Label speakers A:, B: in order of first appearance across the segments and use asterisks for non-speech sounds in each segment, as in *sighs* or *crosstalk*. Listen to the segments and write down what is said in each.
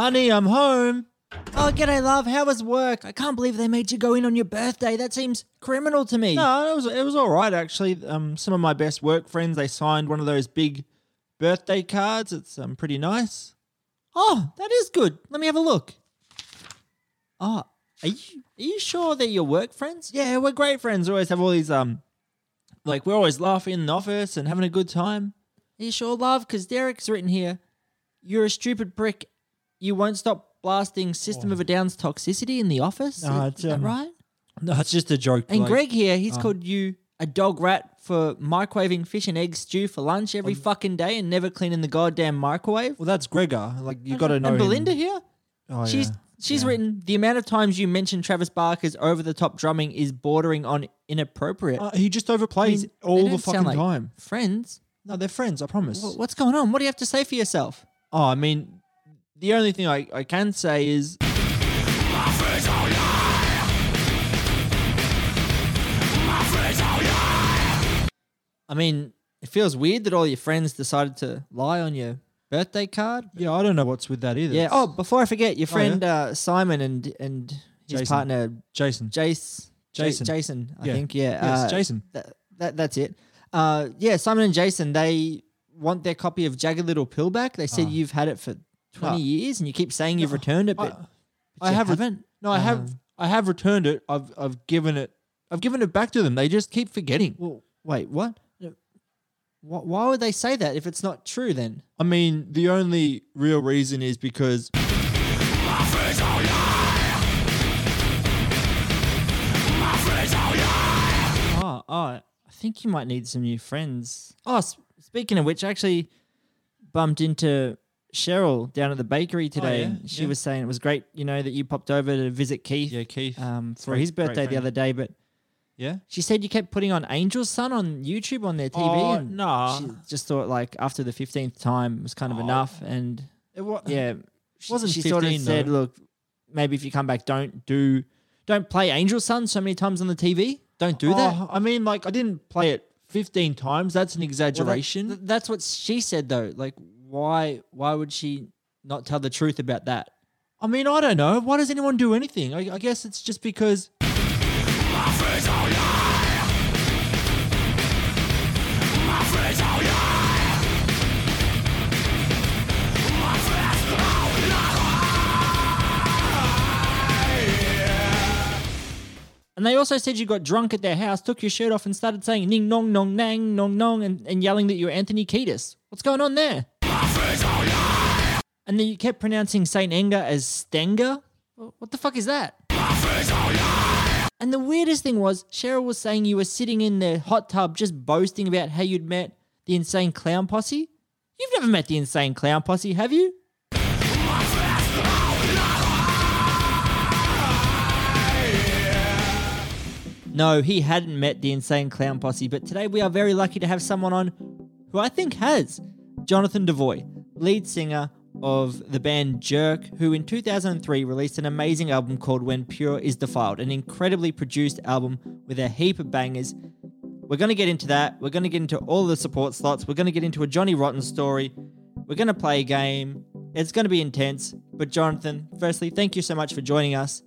A: Honey, I'm home. Oh, g'day, love. How was work? I can't believe they made you go in on your birthday. That seems criminal to me. No, it was it was all right actually. Um, some of my best work friends they signed one of those big birthday cards. It's um pretty nice. Oh, that is good. Let me have a look. Oh, are you are you sure they're your work friends? Yeah, we're great friends. We always have all these um, like we're always laughing in the office and having a good time. Are you sure, love? Because Derek's written here, you're a stupid prick. You won't stop blasting System of a Down's toxicity in the office.
B: No,
A: is
B: it's,
A: that
B: um,
A: right?
B: No, it's just a joke.
A: And
B: like-
A: Greg here, he's
B: Oh.
A: called you a dog rat for microwaving fish and egg stew for lunch every
B: Um,
A: fucking day and never cleaning the goddamn microwave.
B: Well, that's Gregor. Like you got to know.
A: And
B: him.
A: Belinda here,
B: Oh,
A: she's
B: yeah.
A: she's
B: Yeah.
A: written the amount of times you mention Travis Barker's over the top drumming is bordering on inappropriate.
B: Uh, he just overplays
A: I mean,
B: all the fucking
A: like
B: time.
A: Friends,
B: No, they're friends. I promise.
A: Wh- what's going on? What do you have to say for yourself?
B: Oh, I mean, the only thing I, I can say is
A: I mean, it feels weird that all your friends decided to lie on your birthday card.
B: yeah, I don't know what's with that either.
A: Yeah. Oh, before I forget, your
B: Oh,
A: friend uh, Simon and and his
B: Jason.
A: partner
B: Jason.
A: Jace, Ja-
B: Jason.
A: Jason, I
B: Yeah.
A: think. Yeah.
B: Yes,
A: uh,
B: Jason.
A: That, that that's it. Uh, yeah, Simon and Jason, they want their copy of Jagged Little Pill back. They said
B: Oh.
A: you've had it for twenty
B: No.
A: years, and you keep saying you've returned it, but,
B: I,
A: but
B: I
A: you
B: have re-
A: haven't.
B: no, I have
A: Um,
B: I have returned it. I've I've given it I've given it back to them. They just keep forgetting.
A: Well, wait, what? Why, why would they say that if it's not true? Then
B: I mean, the only real reason is because
A: Oh, oh, I think you might need some new friends. Oh, s- speaking of which, I actually bumped into Cheryl down at the bakery today.
B: yeah,
A: and she
B: yeah.
A: was saying it was great, you know, that you popped over to visit Keith
B: yeah, Keith.
A: um, for
B: great-
A: his birthday the other day. But
B: yeah.
A: she said you kept putting on Angel's Son on YouTube on their TV.
B: Oh,
A: and
B: nah.
A: She just thought like after the 15th time was kind of
B: Oh.
A: enough. And
B: It wa-
A: yeah, she,
B: wasn't
A: she sort of said,
B: though.
A: look, maybe if you come back, don't do, don't play Angel's Son so many times on the TV. Don't do that.
B: Oh, I mean, like I didn't play it 15 times. That's an
A: Well, that-
B: exaggeration.
A: that's what she said though. Like, why why would she not tell the truth about that?
B: I mean, I don't know. Why does anyone do anything? I, I guess it's just because.
A: And they also said you got drunk at their house, took your shirt off, and started saying "ning nong nong nang nong nong" and, and yelling that you were Anthony Kiedis. What's going on there? And then you kept pronouncing Saint Anger as Stenger. What the fuck is that? And the weirdest thing was, Cheryl was saying you were sitting in the hot tub just boasting about how you'd met the insane clown posse. You've never met the insane clown posse, have you? No, he hadn't met the insane clown posse, but today we are very lucky to have someone on who I think has. Jonathan Devoy, lead singer of the band Jerk, who in 2003 released an amazing album called When Pure Is Defiled, an incredibly produced album with a heap of bangers. We're going to get into that. We're going to get into all the support slots. We're going to get into a Johnny Rotten story. We're going to play a game. It's going to be intense. But Jonathan, firstly, thank you so much for joining us.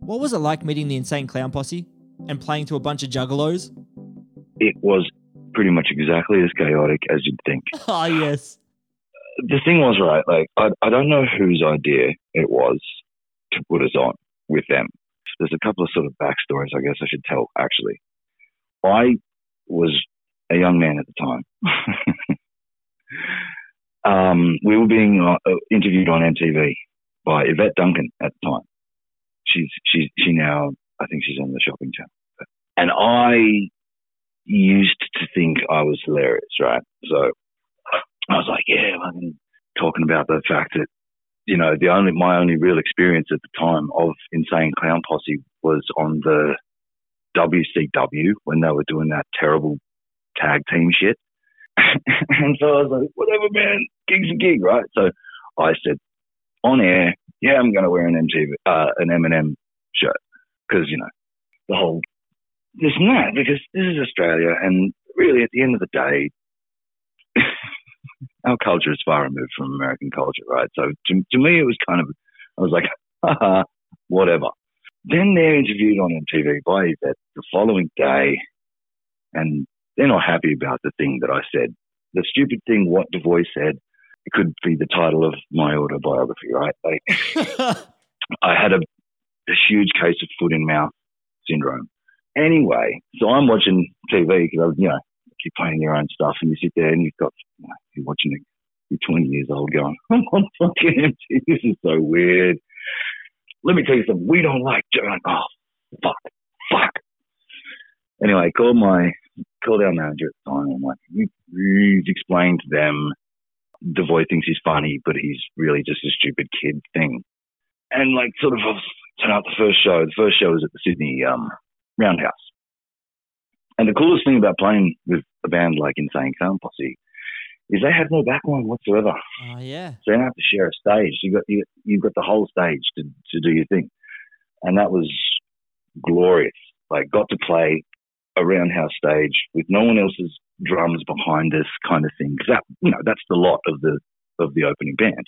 A: What was it like meeting the Insane Clown Posse and playing to a bunch of juggalos?
C: it was pretty much exactly as chaotic as you'd think. *laughs*
A: Ah, yes.
C: The thing was, right, like, I, I don't know whose idea it was to put us on with them. There's a couple of sort of backstories I guess I should tell, actually. I was a young man at the time. *laughs* um, we were being uh, interviewed on MTV by Yvette Duncan at the time. She's, she's, she now, I think she's on the shopping channel. And I used to think I was hilarious, right? So I was like, yeah, I'm talking about the fact that, you know, the only, my only real experience at the time of Insane Clown Posse was on the WCW when they were doing that terrible tag team shit. *laughs* and so I was like, whatever, man, gig's a gig, right? So I said, on air, yeah, I'm going to wear an MTV, uh, an M&M shirt because, you know, the whole this and that because this is Australia, and really at the end of the day, our culture is far removed from American culture, right? So to, to me, it was kind of, I was like, haha, *laughs* whatever. Then they're interviewed on MTV by Yvette the following day, and they're not happy about the thing that I said. The stupid thing what Devoy said it could be the title of my autobiography, right? Like, *laughs* I had a, a huge case of foot in mouth syndrome. Anyway, so I'm watching TV because I, you know keep playing your own stuff, and you sit there and you've got you know, you're watching it. You're 20 years old, going, *laughs* I'm on fucking empty. This is so weird. Let me tell you something. We don't like. Like, oh, fuck, fuck. Anyway, I called my called our manager at the time. I'm like, please explain to them Devoy thinks he's funny, but he's really just a stupid kid thing. And like, sort of, turn out the first show. The first show was at the Sydney um, Roundhouse. And the coolest thing about playing with a band like Insane Clown Posse is they have no backline whatsoever.
A: Oh yeah.
C: So you don't have to share a stage. You got you you've got the whole stage to to do your thing, and that was glorious. Like got to play a roundhouse stage with no one else's drums behind us, kind of thing. Because that you know that's the lot of the of the opening band.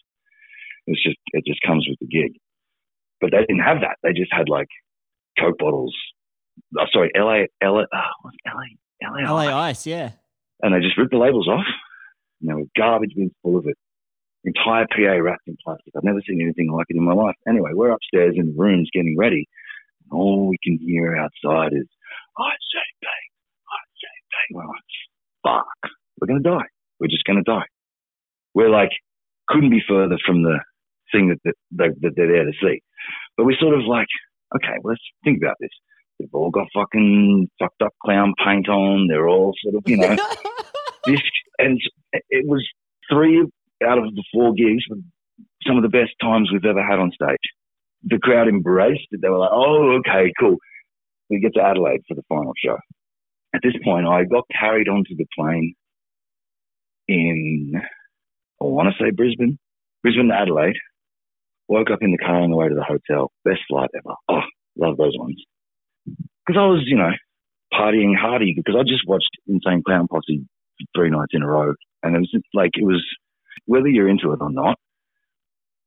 C: It's just it just comes with the gig. But they didn't have that. They just had like Coke bottles. Oh, sorry, LA, LA, oh, LA, LA,
A: LA Ice, yeah.
C: And they just ripped the labels off. And there were garbage bins full of it. Entire PA wrapped in plastic. I've never seen anything like it in my life. Anyway, we're upstairs in the rooms getting ready. And all we can hear outside is, I say bang, I say bang. We're like, fuck, we're going to die. We're just going to die. We're like, couldn't be further from the thing that, that, that they're there to see. But we're sort of like, okay, well, let's think about this. They've all got fucking fucked up clown paint on. They're all sort of, you know, *laughs* this, and it was three out of the four gigs were some of the best times we've ever had on stage. The crowd embraced it. They were like, oh, okay, cool. We get to Adelaide for the final show. At this point, I got carried onto the plane in, I want to say Brisbane, Brisbane to Adelaide. Woke up in the car on the way to the hotel. Best flight ever. Oh, love those ones. Because I was, you know, partying hardy because I just watched Insane Clown Posse three nights in a row. And it was like, it was, whether you're into it or not,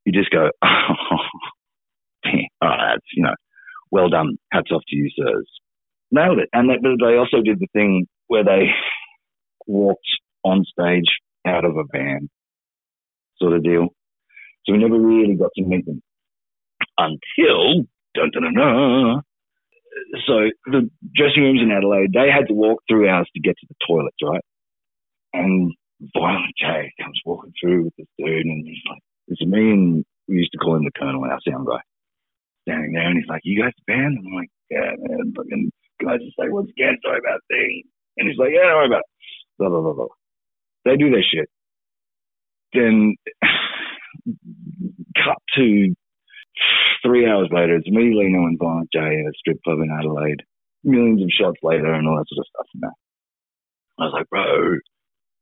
C: you just go, *laughs* oh, right, that's, you know, well done. Hats off to you, sirs. Nailed it. And they, they also did the thing where they walked on stage out of a van sort of deal. So we never really got to meet them until, dun, dun, dun, dun, so the dressing rooms in Adelaide, they had to walk through ours to get to the toilets, right? And Violent J comes walking through with this dude, and he's like, "It's me." And we used to call him the Colonel, our sound guy, standing there, and he's like, "You guys the band?" And I'm like, "Yeah, man." Fucking guys just like, "Once again, sorry about thing," and he's like, "Yeah, don't worry about it." Blah blah blah blah. They do their shit. Then *sighs* cut to three hours later, it's me, Lino, and Violent J at a strip club in Adelaide. Millions of shots later and all that sort of stuff. And that. I was like, bro,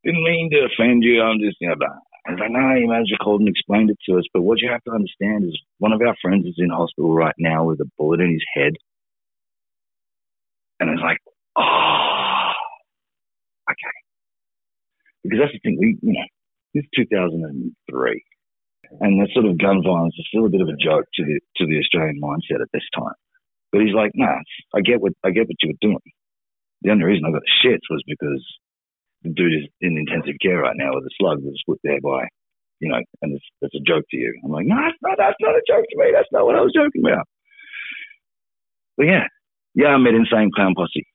C: didn't mean to offend you. I'm just, you know, blah. I was like, no, your manager called and explained it to us. But what you have to understand is one of our friends is in hospital right now with a bullet in his head. And it's like, oh, okay. Because that's the thing, we, you know, is 2003 and that sort of gun violence is still a bit of a joke to the to the Australian mindset at this time. But he's like, nah, I get what I get what you were doing. The only reason I got shits was because dude is in intensive care right now with a slug that's put there by, you know, and it's, it's a joke to you. I'm like, no, that's not, that's not a joke to me. That's not what I was joking about. But yeah, yeah, I met Insane Clown Posse.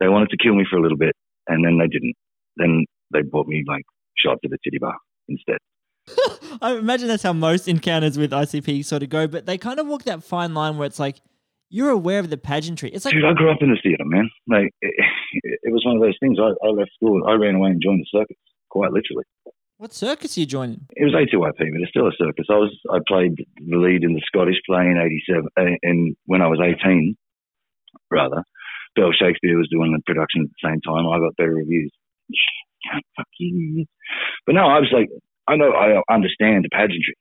C: They wanted to kill me for a little bit, and then they didn't. Then they bought me like shot to the titty bar instead. *laughs*
A: I imagine that's how most encounters with ICP sort of go, but they kind of walk that fine line where it's like you're aware of the pageantry. It's like,
C: dude, I grew up in the theater, man. Like it, it was one of those things. I, I left school, I ran away and joined the circus, quite literally.
A: What circus are you joining?
C: It was A2IP, but it's still a circus. I was I played the lead in the Scottish play in '87, and uh, when I was 18, rather, Bill Shakespeare was doing the production at the same time. I got better reviews. *laughs* Fuck you. But no, I was like, I know I understand the pageantry.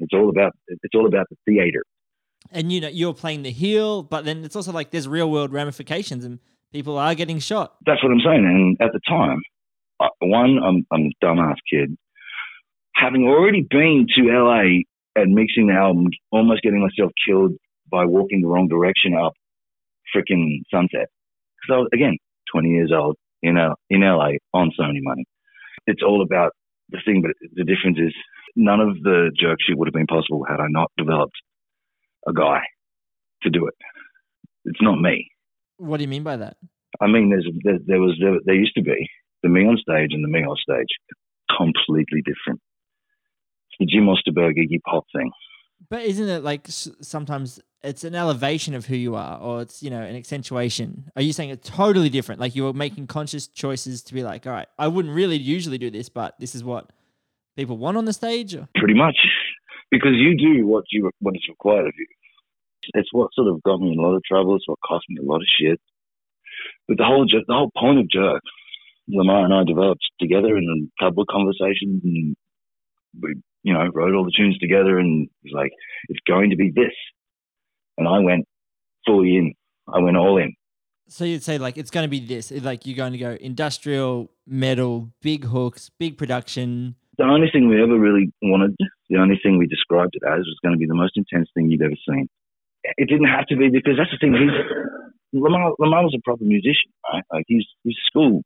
C: It's all about it's all about the theater.
A: And you know you're playing the heel, but then it's also like there's real world ramifications, and people are getting shot.
C: That's what I'm saying. And at the time, one, I'm, I'm a dumbass kid. having already been to LA and mixing the album, almost getting myself killed by walking the wrong direction up freaking Sunset. Because I was, again, 20 years old in, L- in LA on Sony money. It's all about the thing, but the difference is none of the jerk shit would have been possible had I not developed a guy to do it. It's not me.
A: What do you mean by that?
C: I mean, there's, there, there was there, there used to be the me on stage and the me off stage, completely different. It's the Jim Osterberg Iggy Pop thing.
A: But isn't it like sometimes it's an elevation of who you are, or it's you know an accentuation? Are you saying it's totally different? Like you're making conscious choices to be like, all right, I wouldn't really usually do this, but this is what people want on the stage. Or?
C: pretty much, because you do what you what is required of you. It's what sort of got me in a lot of trouble. It's what cost me a lot of shit. But the whole the whole point of Jerk, Lamar and I developed together in a couple of conversations, and we you know wrote all the tunes together, and was like it's going to be this, and I went fully in. I went all in.
A: So you'd say like it's going to be this, like you're going to go industrial metal, big hooks, big production.
C: The only thing we ever really wanted, the only thing we described it as, was going to be the most intense thing you'd ever seen. It didn't have to be because that's the thing. He's Lamar. Lamar was a proper musician, right? Like he's he's schooled,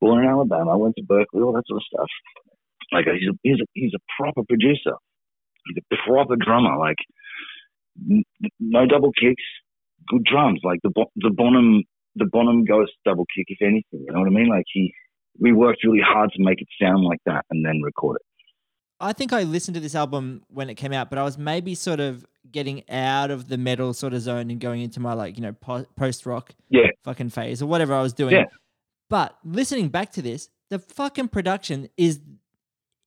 C: born in Alabama, went to Berklee, all that sort of stuff. Like he's a, he's a, he's a proper producer. He's a proper drummer. Like no double kicks, good drums. Like the the Bonham the Bonham Ghost double kick, if anything. You know what I mean? Like he we worked really hard to make it sound like that and then record it.
A: I think I listened to this album when it came out, but I was maybe sort of getting out of the metal sort of zone and going into my like you know post rock
C: Yeah.
A: fucking phase or whatever I was doing.
C: Yeah.
A: But listening back to this, the fucking production is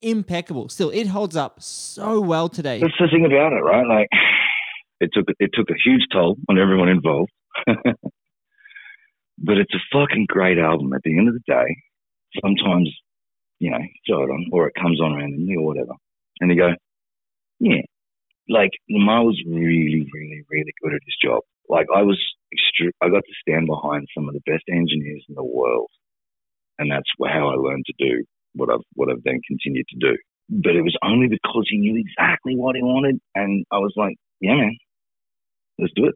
A: impeccable. Still, it holds up so well today.
C: That's the thing about it, right? Like it took it took a huge toll on everyone involved. *laughs* but it's a fucking great album at the end of the day. Sometimes, you know, throw it on or it comes on randomly or whatever. And you go, Yeah. Like Lamar was really, really, really good at his job. Like I was extre- I got to stand behind some of the best engineers in the world. And that's how I learned to do what I've what I've then continued to do. But it was only because he knew exactly what he wanted, and I was like, "Yeah, man, let's do it."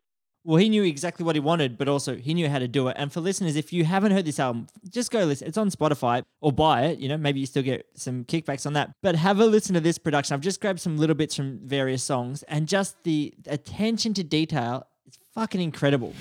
A: Well, he knew exactly what he wanted, but also he knew how to do it. And for listeners, if you haven't heard this album, just go listen. It's on Spotify or buy it. You know, maybe you still get some kickbacks on that. But have a listen to this production. I've just grabbed some little bits from various songs, and just the attention to detail is fucking incredible.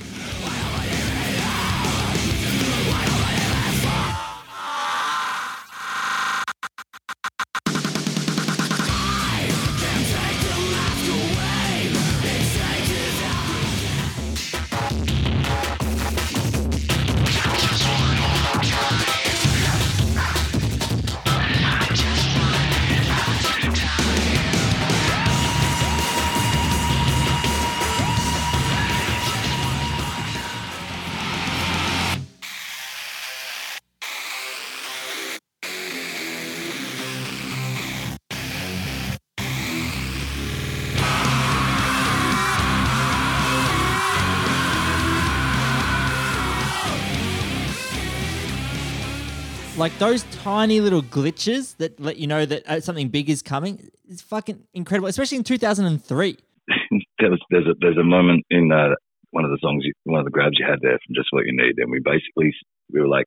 A: Like those tiny little glitches that let you know that uh, something big is coming is fucking incredible, especially in 2003. *laughs*
C: there was, there's a there's a moment in uh, one of the songs, you, one of the grabs you had there from Just What You Need, and we basically we were like,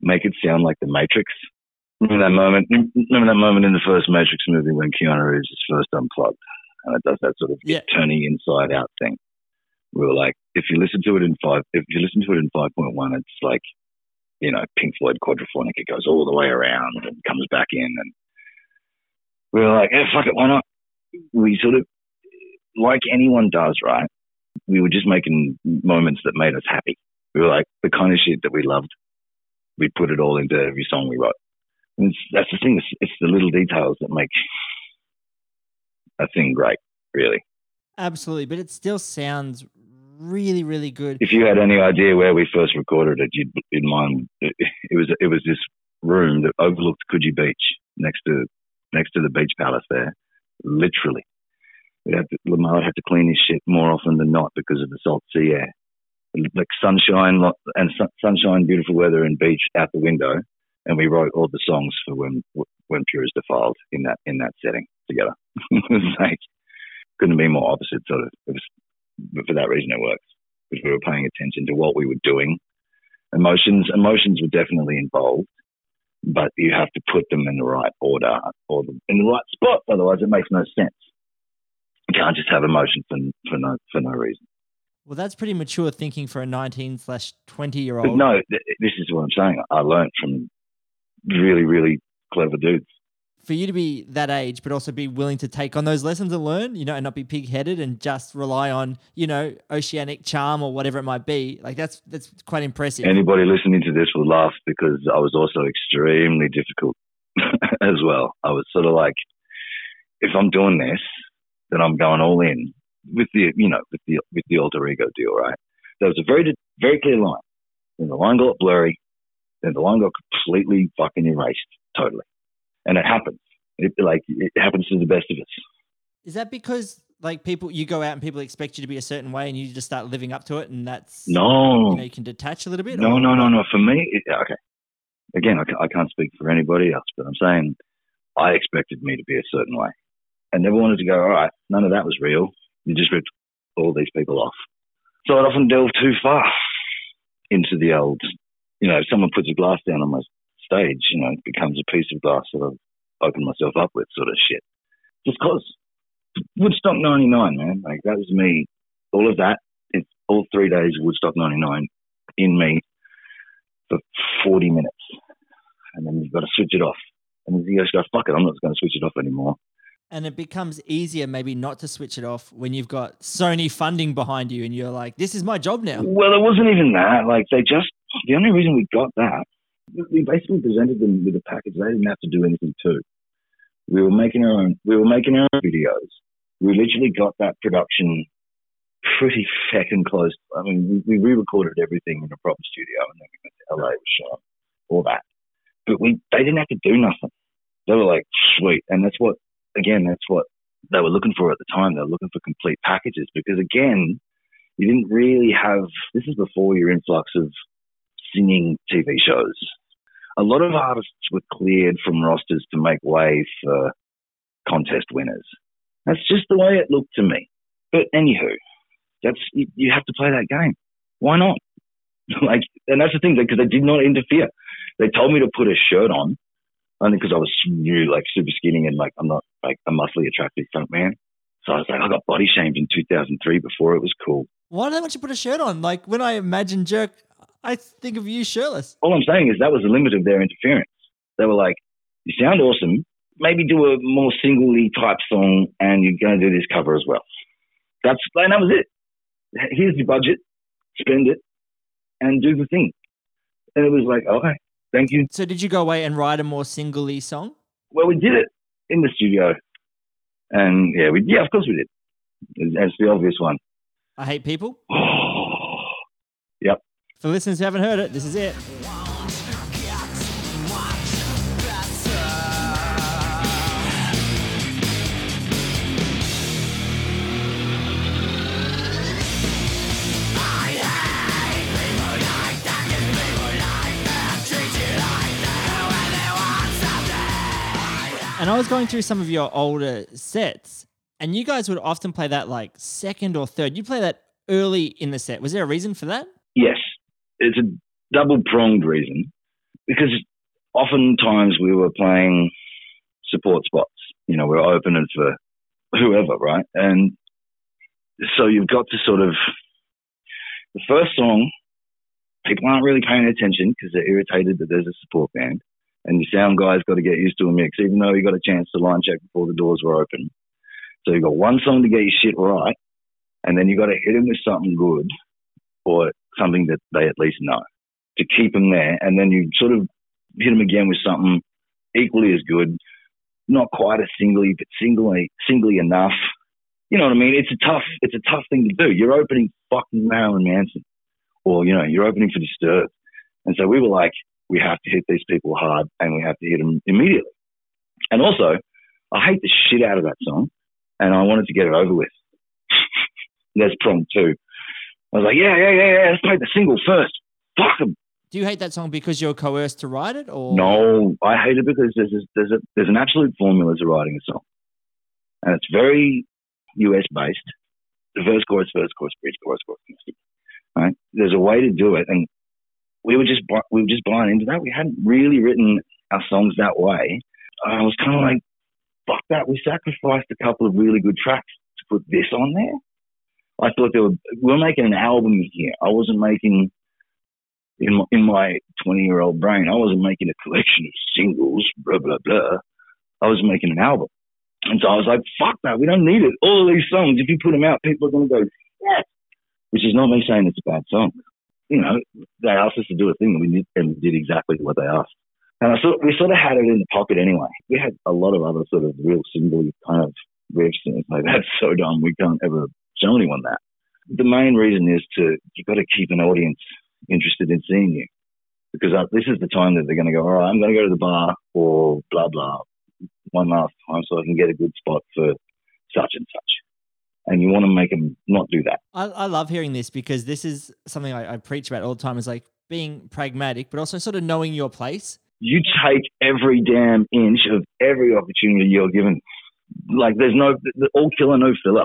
C: make it sound like the Matrix. Remember that moment? Remember that moment in the first Matrix movie when Keanu Reeves is first unplugged, and it does that sort of
A: Yeah.
C: turning inside out thing. We were like, if you listen to it in five, if you listen to it in five point one, it's like, you know, Pink Floyd quadraphonic. It goes all the way around and comes back in, and we were like, yeah, fuck it, why not? We sort of, like anyone does, right? We were just making moments that made us happy. We were like the kind of shit that we loved. We put it all into every song we wrote. And that's the thing. It's, it's the little details that make a thing great, really.
A: Absolutely, but it still sounds really, really good.
C: If you had any idea where we first recorded it, you'd in mind it, was it was this room that overlooked Coogee Beach next to next to the beach palace there. Literally, have to, Lamar would have to clean his shit more often than not because of the salt sea air. Like sunshine and sun, sunshine, beautiful weather, and beach out the window, and we wrote all the songs for when when Pure is defiled in that in that setting together. *laughs* like couldn't be more opposite. Sort of, it was, but for that reason, it works because we were paying attention to what we were doing. Emotions, emotions were definitely involved, but you have to put them in the right order or in the right spot. Otherwise, it makes no sense. You can't just have emotion for for no for no reason.
A: Well, that's pretty mature thinking for a 19 slash 20 year old.
C: no, th- this is what I'm saying. I learned from really, really clever dudes.
A: For you to be that age, but also be willing to take on those lessons and learn, you know, and not be pig headed and just rely on, you know, oceanic charm or whatever it might be. Like that's that's quite impressive.
C: Anybody listening to this will laugh because I was also extremely difficult *laughs* as well. I was sort of like, if I'm doing this, then I'm going all in with the, you know, with the with the alter ego deal, right? There was a very very clear line. Then the line got blurry. Then the line got completely fucking erased, totally. And it happens. It like it happens to the best of us.
A: Is that because like people you go out and people expect you to be a certain way and you just start living up to it and that's
C: No,
A: you know you can detach a little bit?
C: No,
A: or-
C: no, no, no. For me, it, okay. Again, I, I can't speak for anybody else, but I'm saying I expected me to be a certain way. I never wanted to go, all right, none of that was real. You just ripped all these people off. So I'd often delve too far into the old, you know, if someone puts a glass down on my stage, you know, it becomes a piece of glass that I've opened myself up with sort of shit. Just cause. Woodstock 99, man. Like, that was me. All of that, it's all three days of Woodstock 99 in me for 40 minutes. And then you've got to switch it off. And you just go, fuck it, I'm not going to switch it off anymore.
A: And it becomes easier maybe not to switch it off when you've got Sony funding behind you and you're like, this is my job now.
C: Well, it wasn't even that. Like, they just, the only reason we got that, we basically presented them with a package. They didn't have to do anything too. We were making our own, we were making our own videos. We literally got that production pretty feckin' close. I mean, we, we re-recorded everything in a proper studio and then we went to LA, shot all that. But we, they didn't have to do nothing. They were like, sweet. And that's what, again, that's what they were looking for at the time. They were looking for complete packages because again, you didn't really have, this is before your influx of singing TV shows. A lot of artists were cleared from rosters to make way for contest winners. That's just the way it looked to me. But anywho, that's you, you have to play that game. Why not? *laughs* like, and that's the thing because they did not interfere. They told me to put a shirt on, only because I was new, like super skinny and like I'm not like a muscly, attractive front man. So I was like, I got body shamed in 2003 before it was cool.
A: Why do they want you to put a shirt on? Like when I imagine jerk, I think of you shirtless.
C: all I'm saying is that was the limit of their interference. They were like, you sound awesome. Maybe do a more singly type song and you're going to do this cover as well. That's, and that was it. Here's your budget, spend it and do the thing. And it was like, okay, thank you.
A: So did you go away and write a more singly song?
C: Well, we did it in the studio. And yeah, we, yeah, of course we did. That's the obvious one.
A: I hate people. *sighs* For listeners who haven't heard it, this is it. And I was going through some of your older sets, and you guys would often play that like second or third. You play that early in the set. Was there a reason for that?
C: Yes, it's a double pronged reason because oftentimes we were playing support spots. You know, we're opening for whoever, right? And so you've got to sort of the first song. People aren't really paying attention because they're irritated that there's a support band, and your sound guy's got to get used to a mix, even though you got a chance to line check before the doors were open. So you've got one song to get your shit right, and then you got to hit them with something good or something that they at least know to keep them there. And then you sort of hit them again with something equally as good, not quite as singly, but singly, singly enough. You know what I mean? It's a tough, it's a tough thing to do. You're opening fucking Marilyn Manson, or you know, you're opening for Disturbed, and so we were like, we have to hit these people hard, and we have to hit them immediately. And also, I hate the shit out of that song, and I wanted to get it over with. *laughs* That's prong two. I was like, yeah, yeah, yeah, yeah, let's play the single first. Fuck 'em.
A: Do you hate that song because you're coerced to write it, or
C: No, I hate it because there's a, there's a there's an absolute formula to writing a song, and it's very US based. The verse, chorus, verse, chorus, bridge, chorus, chorus. Right? There's a way to do it, and we were just we were just buying into that. We hadn't really written our songs that way. I was kind of like, fuck that. We sacrificed a couple of really good tracks to put this on there. I thought were we were making an album here. I wasn't making in my, in my 20 year old brain, I wasn't making a collection of singles, blah, blah, blah. I was making an album. And so I was like, fuck that. We don't need it. All of these songs, if you put them out, people are going to go, yeah. Which is not me saying it's a bad song. You know, they asked us to do a thing and we did, and did exactly what they asked. And I thought we sort of had it in the pocket anyway. We had a lot of other sort of real single kind of riffs and it's like, that's so dumb. We can't ever show anyone that. The main reason is to, you've got to keep an audience interested in seeing you because uh, this is the time that they're going to go, all right, I'm going to go to the bar or blah, blah, one last time so I can get a good spot for such and such. And you want to make them not do that.
A: I, I love hearing this because this is something I, I preach about all the time. Is like being pragmatic, but also sort of knowing your place.
C: You take every damn inch of every opportunity you're given. Like there's no, all killer, no filler.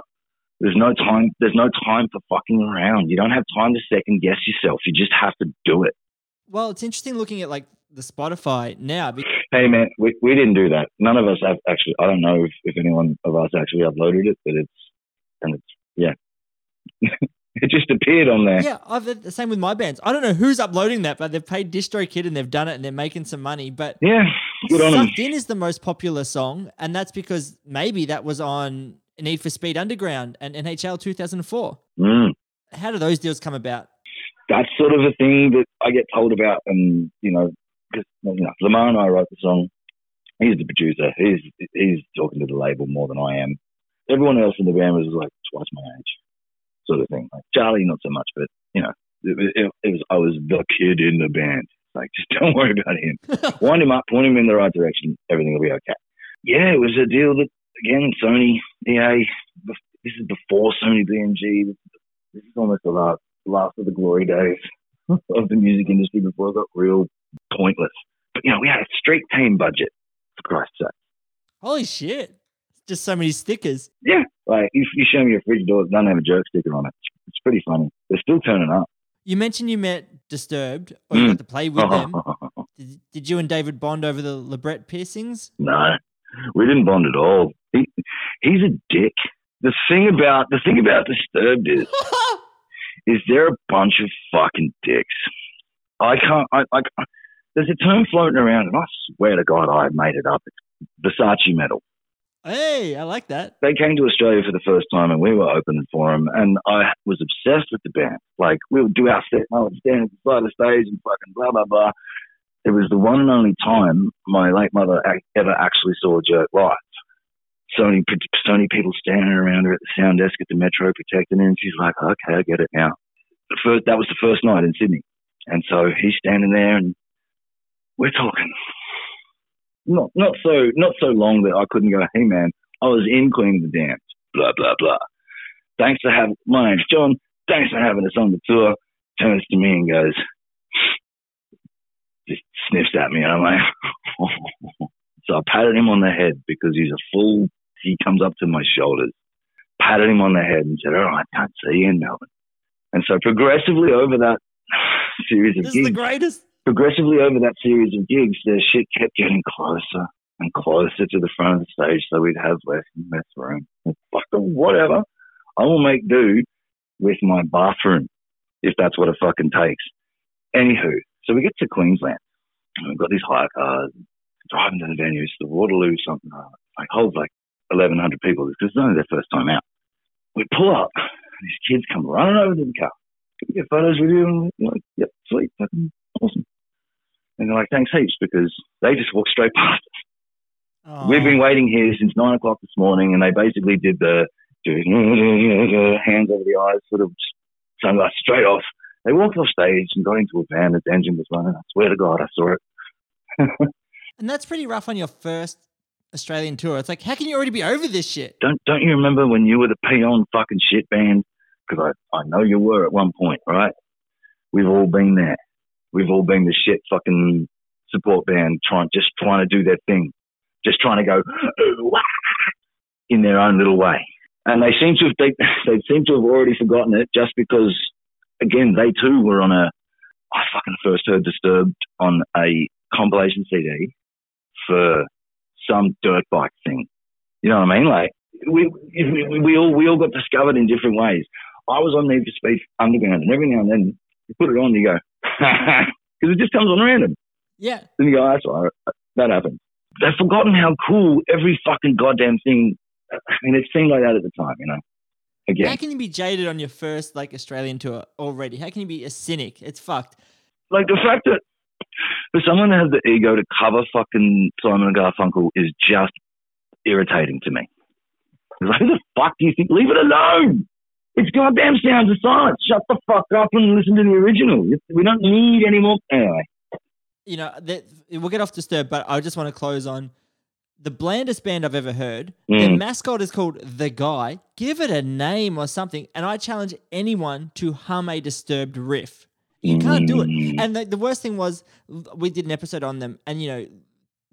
C: There's no time. There's no time for fucking around. You don't have time to second guess yourself. You just have to do it.
A: Well, it's interesting looking at like the Spotify now. Because
C: Hey man, we, we didn't do that. None of us have actually. I don't know if, if anyone of us actually uploaded it, but it's and it's yeah. *laughs* it just appeared on there.
A: yeah, I've the same with my bands. I don't know who's uploading that, but they've paid DistroKid and they've done it and they're making some money. But
C: Yeah, good on them.
A: In is the most popular song, and that's because maybe that was on Need for Speed Underground and NHL 2004.
C: Mm.
A: How do those deals come about?
C: That's sort of a thing that I get told about, and you know, because you know, Lamar and I wrote the song. He's the producer. He's he's talking to the label more than I am. Everyone else in the band was like twice my age, sort of thing. Like Charlie, not so much, but you know, it, it, it was I was the kid in the band. Like, *laughs* just don't worry about him. *laughs* Wind him up, point him in the right direction. Everything will be okay. Yeah, it was a deal that again, Sony, EA. This is before Sony BMG. This is almost the last last of the glory days *laughs* of the music industry before it got real pointless. But you know, we had a street team budget, for Christ's sake.
A: Holy shit. Just so many stickers.
C: Yeah, like if you show me a fridge door that doesn't have a joke sticker on it, it's pretty funny. They're still turning up.
A: You mentioned you met Disturbed, or you
C: Mm.
A: got to play with them. *laughs* Did, did you and David bond over the labret piercings?
C: no, *laughs* we didn't bond at all. He, he's a dick. The thing about the thing about Disturbed is *laughs* is they're a bunch of fucking dicks. I can't. I, I there's a term floating around, and I swear to God, I made it up. It's Versace metal.
A: hey, I like that.
C: they came to Australia for the first time and we were opening for them and I was obsessed with the band. Like we would do our set and I would stand at the side of the stage and fucking blah, blah, blah. It was the one and only time my late mother ever actually saw a jerk live. So many people standing around her at the sound desk at the Metro protecting her and she's like, okay, I get it now. The first, that was the first night in Sydney. And so he's standing there and we're talking not not so not so long that I couldn't go, hey man, I was in Queen of the Damned, blah blah blah. Thanks for having my name's John. Thanks for having us on the tour. Turns to me and goes, just sniffs at me, and I'm like, *laughs* so I patted him on the head because he's a fool. He comes up to my shoulders, patted him on the head, and said, "All right, I can't see you in Melbourne." And so progressively over that *laughs* series of
A: This is
C: gigs,
A: the greatest.
C: progressively over that series of gigs, the shit kept getting closer and closer to the front of the stage, so we'd have less and less room. Fucking whatever. I will make do with my bathroom if that's what it fucking takes. Anywho, so we get to Queensland and we've got these hire cars driving to the venue. It's the Waterloo something uh, like holds like eleven hundred people because it's only their first time out. We pull up, these kids come running over to the car. Can we get photos with you? And we're like, yep, sweet, fucking awesome. And they're like, thanks heaps because they just walked straight *laughs* past us.
A: Oh,
C: We've been waiting here since nine o'clock this morning, and they basically did the *laughs* hands over the eyes, sort of sunglasses straight off. They walked off stage and got into a van. Its engine was running. I swear to God, I saw it. *laughs*
A: and that's pretty rough on your first Australian tour. It's like, how can you already be over this shit?
C: Don't don't you remember when you were the peon fucking shit band? Because I, I know you were at one point, right? We've all been there. we've all been the shit fucking support band trying just trying to do their thing, just trying to go *gasps* in their own little way. And they seem to have they, *laughs* they seem to have already forgotten it just because again they too were on a I fucking first heard Disturbed on a compilation CD for some dirt bike thing. You know what I mean? Like we, we we all we all got discovered in different ways. I was on Need for Speed Underground, and every now and then you put it on, and you go *laughs* because it just comes on random.
A: Yeah.
C: Then you go, that's all right. That happened. They've forgotten how cool every fucking goddamn thing. I mean, it seemed like that at the time, you know.
A: How can you be jaded on your first like Australian tour already? How can you be a cynic? It's fucked.
C: like the fact that for someone to have the ego to cover fucking Simon and Garfunkel is just irritating to me. It's like, who the fuck do you think? Leave it alone. It's goddamn sounds of silence. Shut the fuck up and listen to the original. We don't need any more. Anyway,
A: You know, that, we'll get off Disturbed, but I just want to close on the blandest band I've ever heard. Their
C: Mm.
A: mascot is called The Guy. Give it a name or something. And I challenge anyone to hum a Disturbed riff. You can't do it.
C: Mm.
A: And the, the worst thing was, we did an episode on them, and you know,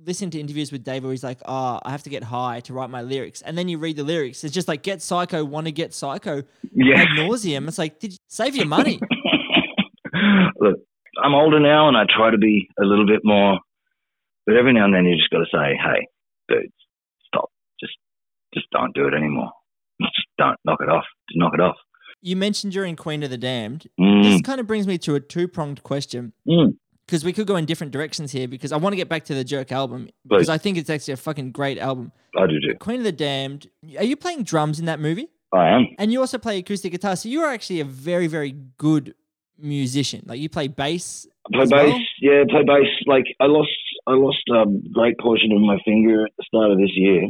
A: listen to interviews with Dave where he's like, "Oh, I have to get high to write my lyrics," and then you read the lyrics. It's just like, "Get psycho, want to get psycho."
C: yeah.
A: Ad nauseum. It's like, did you save your money? *laughs*
C: Look, I'm older now and I try to be a little bit more, but every now and then you just got to say, hey, dude, stop. Just, just don't do it anymore. *laughs* Just don't knock it off. Just knock it off.
A: you mentioned during Queen of the Damned.
C: Mm,
A: This kind of brings me to a two pronged question.
C: mm.
A: because we could go in different directions here because I want to get back to the Jerk album because I think it's actually a fucking great album.
C: I do too.
A: Queen of the Damned. Are you playing drums in that movie?
C: I am.
A: And you also play acoustic guitar, so you are actually a very, very good musician. Like you play bass.
C: I play
A: as
C: bass.
A: well?
C: Yeah, play bass. Like I lost, I lost a great portion of my finger at the start of this year.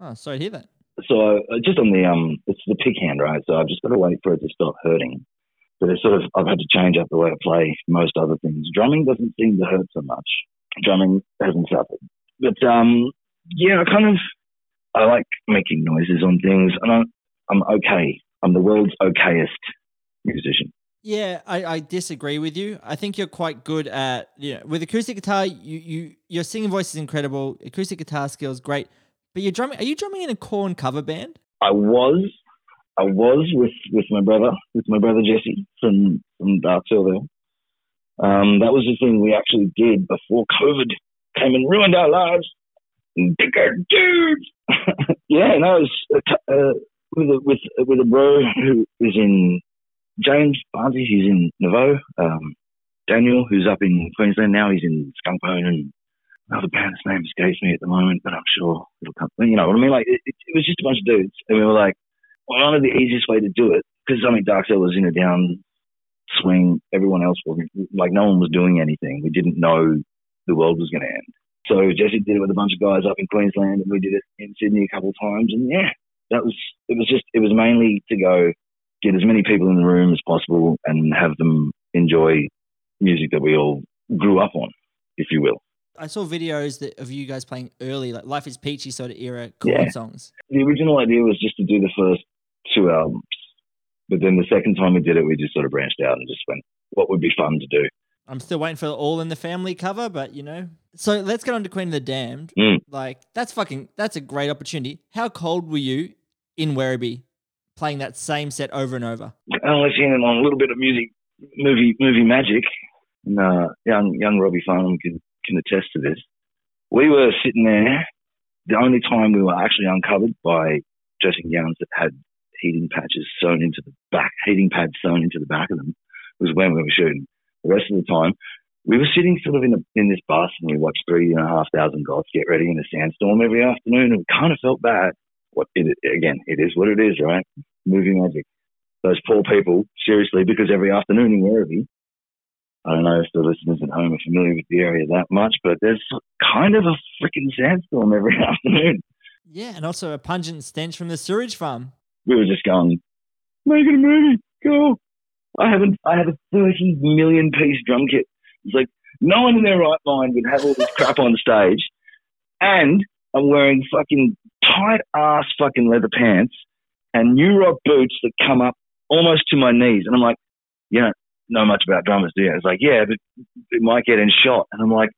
A: Oh, sorry to hear that.
C: So uh, just on the um, it's the pick hand, right? So I've just got to wait for it to stop hurting. But it's sort of I've had to change up the way I play most other things. Drumming doesn't seem to hurt so much. Drumming hasn't suffered. But um, yeah, I kind of I like making noises on things, and I'm I'm okay. I'm the world's okayest musician.
A: Yeah, I, I disagree with you. I think you're quite good at you know with acoustic guitar. You you your singing voice is incredible. Acoustic guitar skills great. But you're drumming. Are you drumming in a Korn cover band?
C: I was, I was with, with my brother, with my brother Jesse from from Darkcell. Um, that was the thing we actually did before COVID came and ruined our lives. Bigger dudes. *laughs* yeah, no, it was uh, with a, with with a bro who is in James Barnsley. He's in Nouveau. Um, Daniel, who's up in Queensland now, he's in Skunkbone and another band's name escapes me at the moment, but I'm sure it'll come. You know what I mean? Like it, it, was just a bunch of dudes, and we were like, well, one of the easiest way to do it because I mean, Darkcell was in a down swing. Everyone else wasn't. Like no one was doing anything. We didn't know the world was going to end. So Jesse did it with a bunch of guys up in Queensland, and we did it in Sydney a couple of times. And yeah, that was it. Was just it was mainly to go get as many people in the room as possible and have them enjoy music that we all grew up on, if you will.
A: I saw videos that of you guys playing early, like Life is Peachy sort of era Korn
C: Yeah.
A: songs.
C: the original idea was just to do the first two albums, but then the second time we did it, we just sort of branched out and just went, what would be fun to do?
A: I'm still waiting for the All in the Family cover, but you know. So let's get on to Queen of the Damned.
C: Mm.
A: Like that's fucking that's a great opportunity. How cold were you in Werribee playing that same set over and over?
C: Only seen it on a little bit of music, movie, movie magic. And, uh, young, young Robbie Farnham can, can attest to this. We were sitting there. The only time we were actually uncovered by dressing gowns that had heating patches sewn into the back, heating pads sewn into the back of them, was when we were shooting. The rest of the time, we were sitting sort of in a, in this bus and we watched three and a half thousand goths get ready in a sandstorm every afternoon, and we kind of felt bad. What it, again, it is what it is, right? Movie magic. Those poor people, seriously, because every afternoon in Werribee, I don't know if the listeners at home are familiar with the area that much, but there's kind of a freaking sandstorm every *laughs* afternoon.
A: Yeah, and also a pungent stench from the sewage farm.
C: We were just going, making a movie, go. I haven't, I have a 30 million piece drum kit. It's like, no one in their right mind would have all this crap on stage. And I'm wearing fucking tight ass fucking leather pants and new rock boots that come up almost to my knees. And I'm like, you don't know much about drummers, do you? It's like, yeah, but it might get in shot. And I'm like,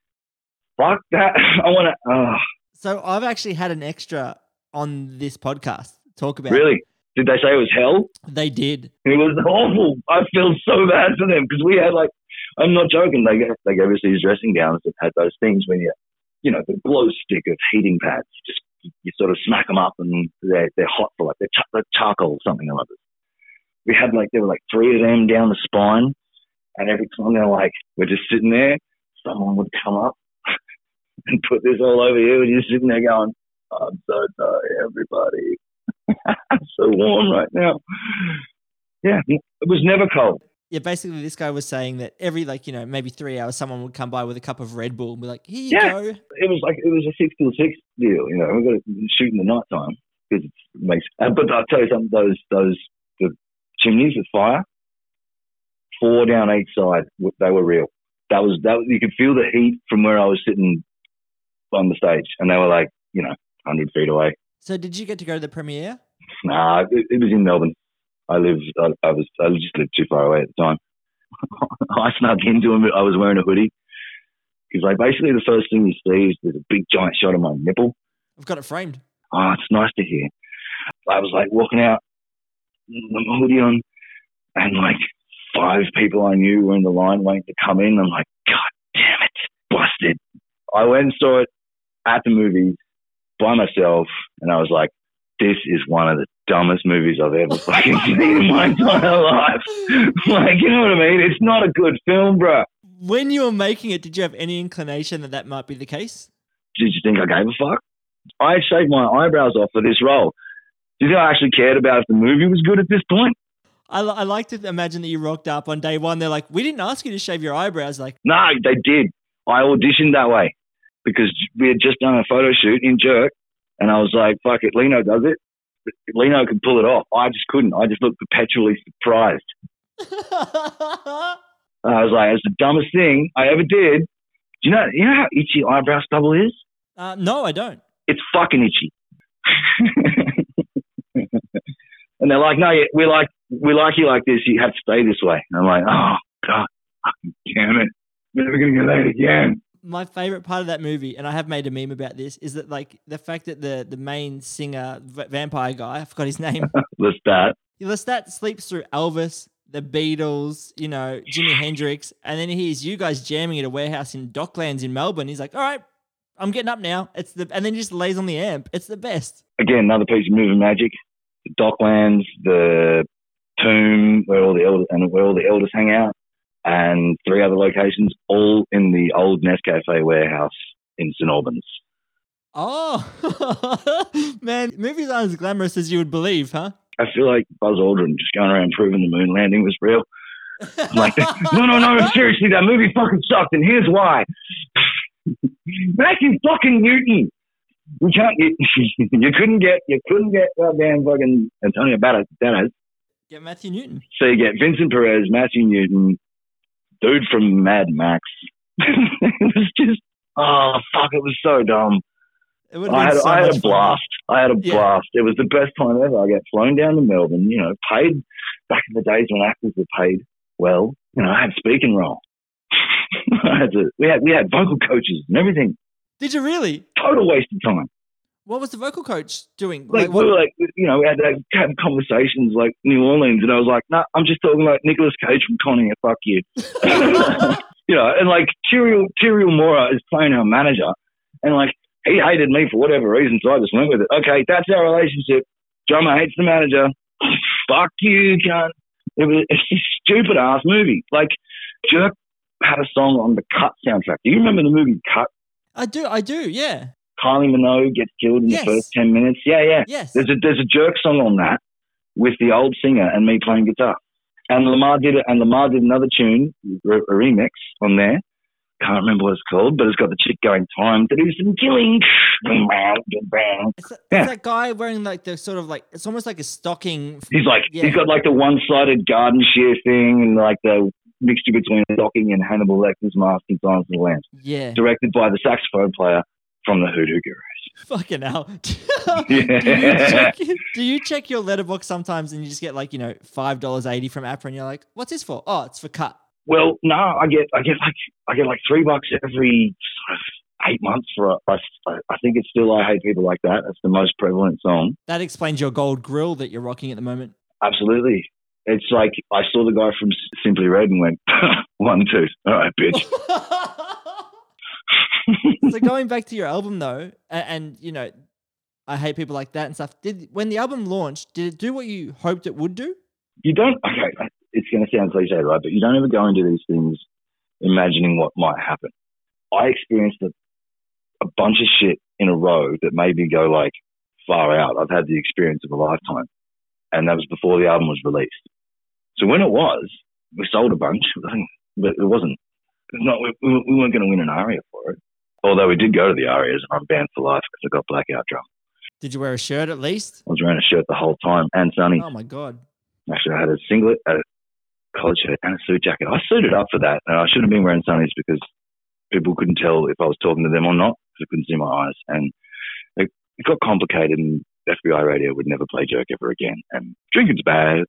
C: fuck that. *laughs* I want to, oh,
A: So I've actually had an extra on this podcast talk about.
C: really? Did they say it was hell?
A: They did.
C: It was awful. I feel so bad for them because we had like, I'm not joking. They gave, they gave us these dressing gowns that had those things when you, you know, the glow stick of heating pads. Just you sort of smack them up and they're they're hot for like they're, char- they're charcoal or something or other. We had like there were like three of them down the spine, and every time they're like we're just sitting there, someone would come up *laughs* and put this all over you, and you're sitting there going, "I'm so sorry, everybody." *laughs* I'm so warm right now. Yeah, it was never cold.
A: Yeah, basically, this guy was saying that every like you know maybe three hours, someone would come by with a cup of Red Bull and be like, "Here you
C: Yeah.
A: go."
C: It was like it was a six till six deal. You know, we've got to shoot in the night time because it makes. Uh, but I'll tell you something. Those those the chimneys with fire, four down each side. They were real. That was that. You could feel the heat from where I was sitting on the stage, and they were like, you know, hundred feet away.
A: So did you get to go to the premiere?
C: Nah, it, it was in Melbourne. I lived. I, I was. I just lived too far away at the time. *laughs* I snuck into him. I was wearing a hoodie. He's like, basically, the first thing you see is there's a big giant shot of my nipple.
A: I've got it framed.
C: Oh, it's nice to hear. I was like walking out, with my hoodie on, and like five people I knew were in the line waiting to come in. I'm like, God damn it, busted. I went and saw it at the movies by myself, and I was like, this is one of the dumbest movies I've ever *laughs* fucking seen in my entire life. *laughs* like, you know what I mean? It's not a good film, bro.
A: When you were making it, did you have any inclination that that might be the case?
C: Did you think I gave a fuck? I shaved my eyebrows off for this role. Do you think I actually cared about if the movie was good at this point?
A: I, I like to imagine that you rocked up on day one. They're like, "We didn't ask you to shave your eyebrows." Like,
C: No, they did. I auditioned that way because we had just done a photo shoot in Jerk, and I was like, "Fuck it, Lino does it. Lino could pull it off. I just couldn't. I just looked perpetually surprised. *laughs* I was like, "It's the dumbest thing I ever did." Do you know? You know how itchy eyebrow stubble is?
A: uh, no, I don't.
C: It's fucking itchy. *laughs* and they're like, "No, we like we like you like this. You have to stay this way." And I'm like, "Oh God, fucking damn it! Never gonna get laid again."
A: My favorite part of that movie, and I have made a meme about this, is that like the fact that the the main singer, v- vampire guy, *laughs* I forgot his name, *laughs*
C: Lestat.
A: Lestat sleeps through Elvis, the Beatles, you know, Jimi Hendrix, and then he hears you guys jamming at a warehouse in Docklands in Melbourne. He's like, "All right, I'm getting up now." It's the and then he just lays on the amp. It's the best.
C: again, another piece of movie magic. The Docklands, the tomb where all the elders and where all the elders hang out, and three other locations, all in the old Nescafe warehouse in St Albans.
A: Oh, *laughs* man, movies aren't as glamorous as you would believe, huh?
C: I feel like Buzz Aldrin just going around proving the moon landing was real. I'm like, no, no, no, *laughs* seriously, that movie fucking sucked, and here's why. Matthew fucking Newton. We can't. You, *laughs* you couldn't get. You couldn't get goddamn fucking Antonio Banderas.
A: Get Matthew Newton.
C: So you get Vincent Perez, Matthew Newton, dude from Mad Max. *laughs* it was just, oh fuck, it was so dumb. I had,
A: so
C: I had a
A: fun.
C: blast. I had a
A: Yeah.
C: blast. It was the best time ever. I got flown down to Melbourne. You know, paid back in the days when actors were paid well. You know, I had speaking role. *laughs* I had to, we had we had vocal coaches and everything.
A: Did you really?
C: Total waste of time.
A: What was the vocal coach doing?
C: Like,
A: Like, what-
C: we were like, you know, we had to have conversations like New Orleans, and I was like, no, I'm just talking like Nicolas Cage from Con Air. Fuck you. *laughs* *laughs* you know, and like Tiriel Tiriel Mora is playing our manager, and like he hated me for whatever reason, so I just went with it. Okay, that's our relationship. Drummer hates the manager. *sighs* Fuck you, cunt. It was a stupid ass movie. Like Jerk had a song on the Cut soundtrack. Do you remember the movie Cut?
A: I do, I do, yeah.
C: Kylie Minogue gets killed in
A: Yes.
C: the first ten minutes. Yeah, yeah.
A: Yes.
C: There's a there's a jerk song on that with the old singer and me playing guitar. And Lamar did it, and Lamar did another tune, a remix on there. Can't remember what it's called, but it's got the chick going time to do some killing.
A: It's that,
C: Yeah.
A: that guy wearing like the sort of like, it's almost like a stocking.
C: He's like
A: Yeah.
C: he's got like the one sided garden shear thing and like the mixture between stocking and Hannibal Lecter's Mask in Silence of the Lambs.
A: Yeah.
C: Directed by the saxophone player from the Hoodoo Gurus.
A: Fucking hell. *laughs* Do, you check, do you check your letterbox sometimes and you just get like, you know, $5.80 from Apple and you're like, what's this for? Oh, it's for cut.
C: Well, no, I get I get like I get like three bucks every sort of eight months for a, I, I think it's still I hate people like that. That's the most prevalent song.
A: That explains your gold grill that you're rocking at the moment.
C: Absolutely. It's like I saw the guy from Simply Red and went *laughs* one two. All right, bitch. *laughs* *laughs*
A: so going back to your album though, and, and you know, I hate people like that and stuff. Did when the album launched, did it do what you hoped it would do?
C: You don't. Okay, it's going to sound cliche, right? But you don't ever go into these things imagining what might happen. I experienced a, a bunch of shit in a row that made me go like far out. I've had the experience of a lifetime, and that was before the album was released. So when it was, we sold a bunch, *laughs* but it wasn't. Not we, we weren't going to win an ARIA for it. Although we did go to the ARIAs, and I'm banned for life because I got blackout drunk.
A: Did you wear a shirt at least?
C: I was wearing a shirt the whole time and sunny.
A: Oh my god!
C: Actually, I had a singlet, a collared shirt, and a suit jacket. I suited up for that, and I should have been wearing sunnies because people couldn't tell if I was talking to them or not because they couldn't see my eyes. And it, it got complicated, and FBI radio would never play Jerk ever again. And drinking's bad.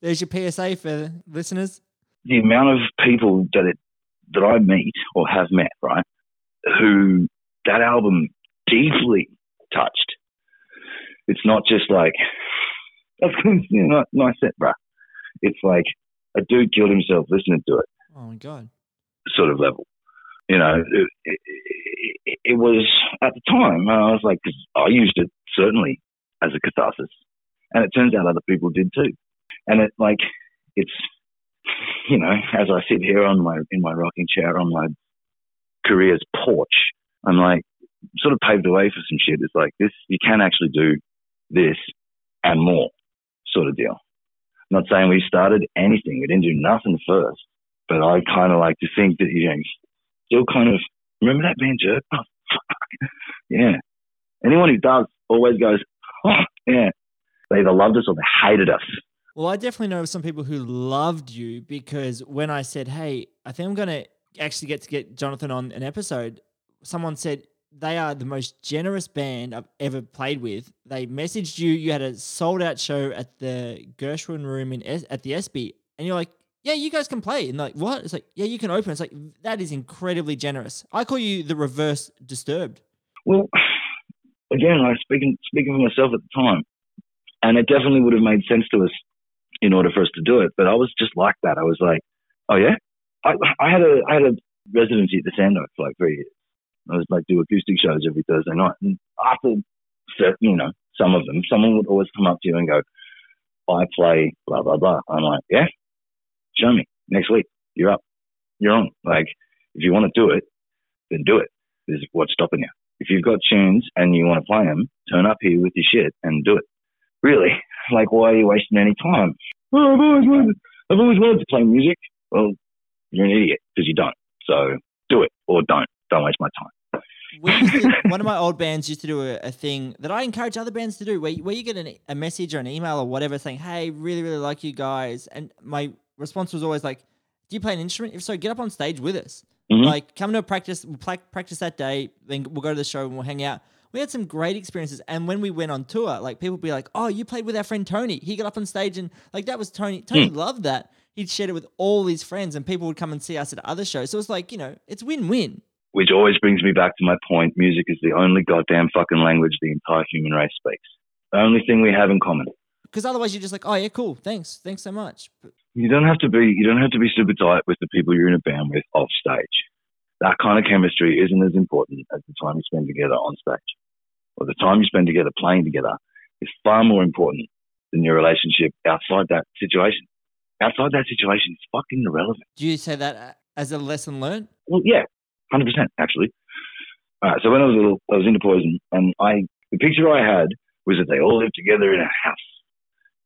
A: There's your PSA for listeners.
C: The amount of people that it, that I meet or have met, right, who that album deeply touched. It's not just like *laughs* that's you know, nice set, bruh. It's like a dude killed himself listening to it.
A: Oh my god!
C: Sort of level. You know, it, it, it was at the time. I was like, cause I used it certainly as a catharsis, and it turns out other people did too. And it like it's you know, as I sit here on my in my rocking chair on my career's porch, I'm like sort of paved the way for some shit. It's like this you can actually do this and more sort of deal. I'm not saying we started anything. We didn't do nothing first. But I kind of like to think that, you know, still kind of, remember that band Jerk? Oh, *laughs* fuck. Yeah. Anyone who does always goes, *laughs* oh, yeah. They either loved us or they hated us.
A: Well, I definitely know some people who loved you because when I said, hey, I think I'm going to actually get to get Jonathan on an episode, someone said, they are the most generous band I've ever played with. They messaged you. You had a sold out show at the Gershwin Room in at the Espy, and you're like, "Yeah, you guys can play." And like, what? It's like, "Yeah, you can open." It's like that is incredibly generous. I call you the reverse disturbed.
C: Well, again, I speaking speaking for myself at the time, and it definitely would have made sense to us in order for us to do it. But I was just like that. I was like, "Oh yeah." I, I had a I had a residency at the Sando for like three years I was like do acoustic shows every Thursday night. And after, you know, some of them, someone would always come up to you and go, I play blah, blah, blah. I'm like, yeah, show me next week. You're up. You're on. Like, if you want to do it, then do it. This is what's stopping you. If you've got tunes and you want to play them, turn up here with your shit and do it. Really? Like, why are you wasting any time? Oh, I've always wanted, I've always wanted to play music. Well, you're an idiot because you don't. So do it or don't. Don't waste my time
A: to, *laughs* one of my old bands used to do a, a, thing that I encourage other bands to do, where where you get an, a message or an email or whatever saying, "Hey, really, really like you guys," and my response was always like, "Do you play an instrument? If so, get up on stage with us. Mm-hmm. Like, come to a practice. We'll play, practice that day. Then we'll go to the show and we'll hang out." We had some great experiences, and when we went on tour, like people would be like, "Oh, you played with our friend Tony. He got up on stage and like that was Tony. Tony mm. loved that. He'd shared it with all his friends, and people would come and see us at other shows. So it's like, you know, it's win-win
C: which always brings me back to my point music is the only goddamn fucking language the entire human race speaks. The only thing we have in common.
A: Because otherwise, you're just like, oh yeah, cool, thanks, thanks so much.
C: You don't have to be, you don't have to be super tight with the people you're in a band with off stage. That kind of chemistry isn't as important as the time you spend together on stage, or the time you spend together playing together is far more important than your relationship outside that situation. Outside that situation, it's fucking irrelevant.
A: Do you say that uh, as a lesson learned?
C: Well, yeah, hundred percent actually. All right, so when I was little, I was into Poison, and I the picture I had was that they all lived together in a house.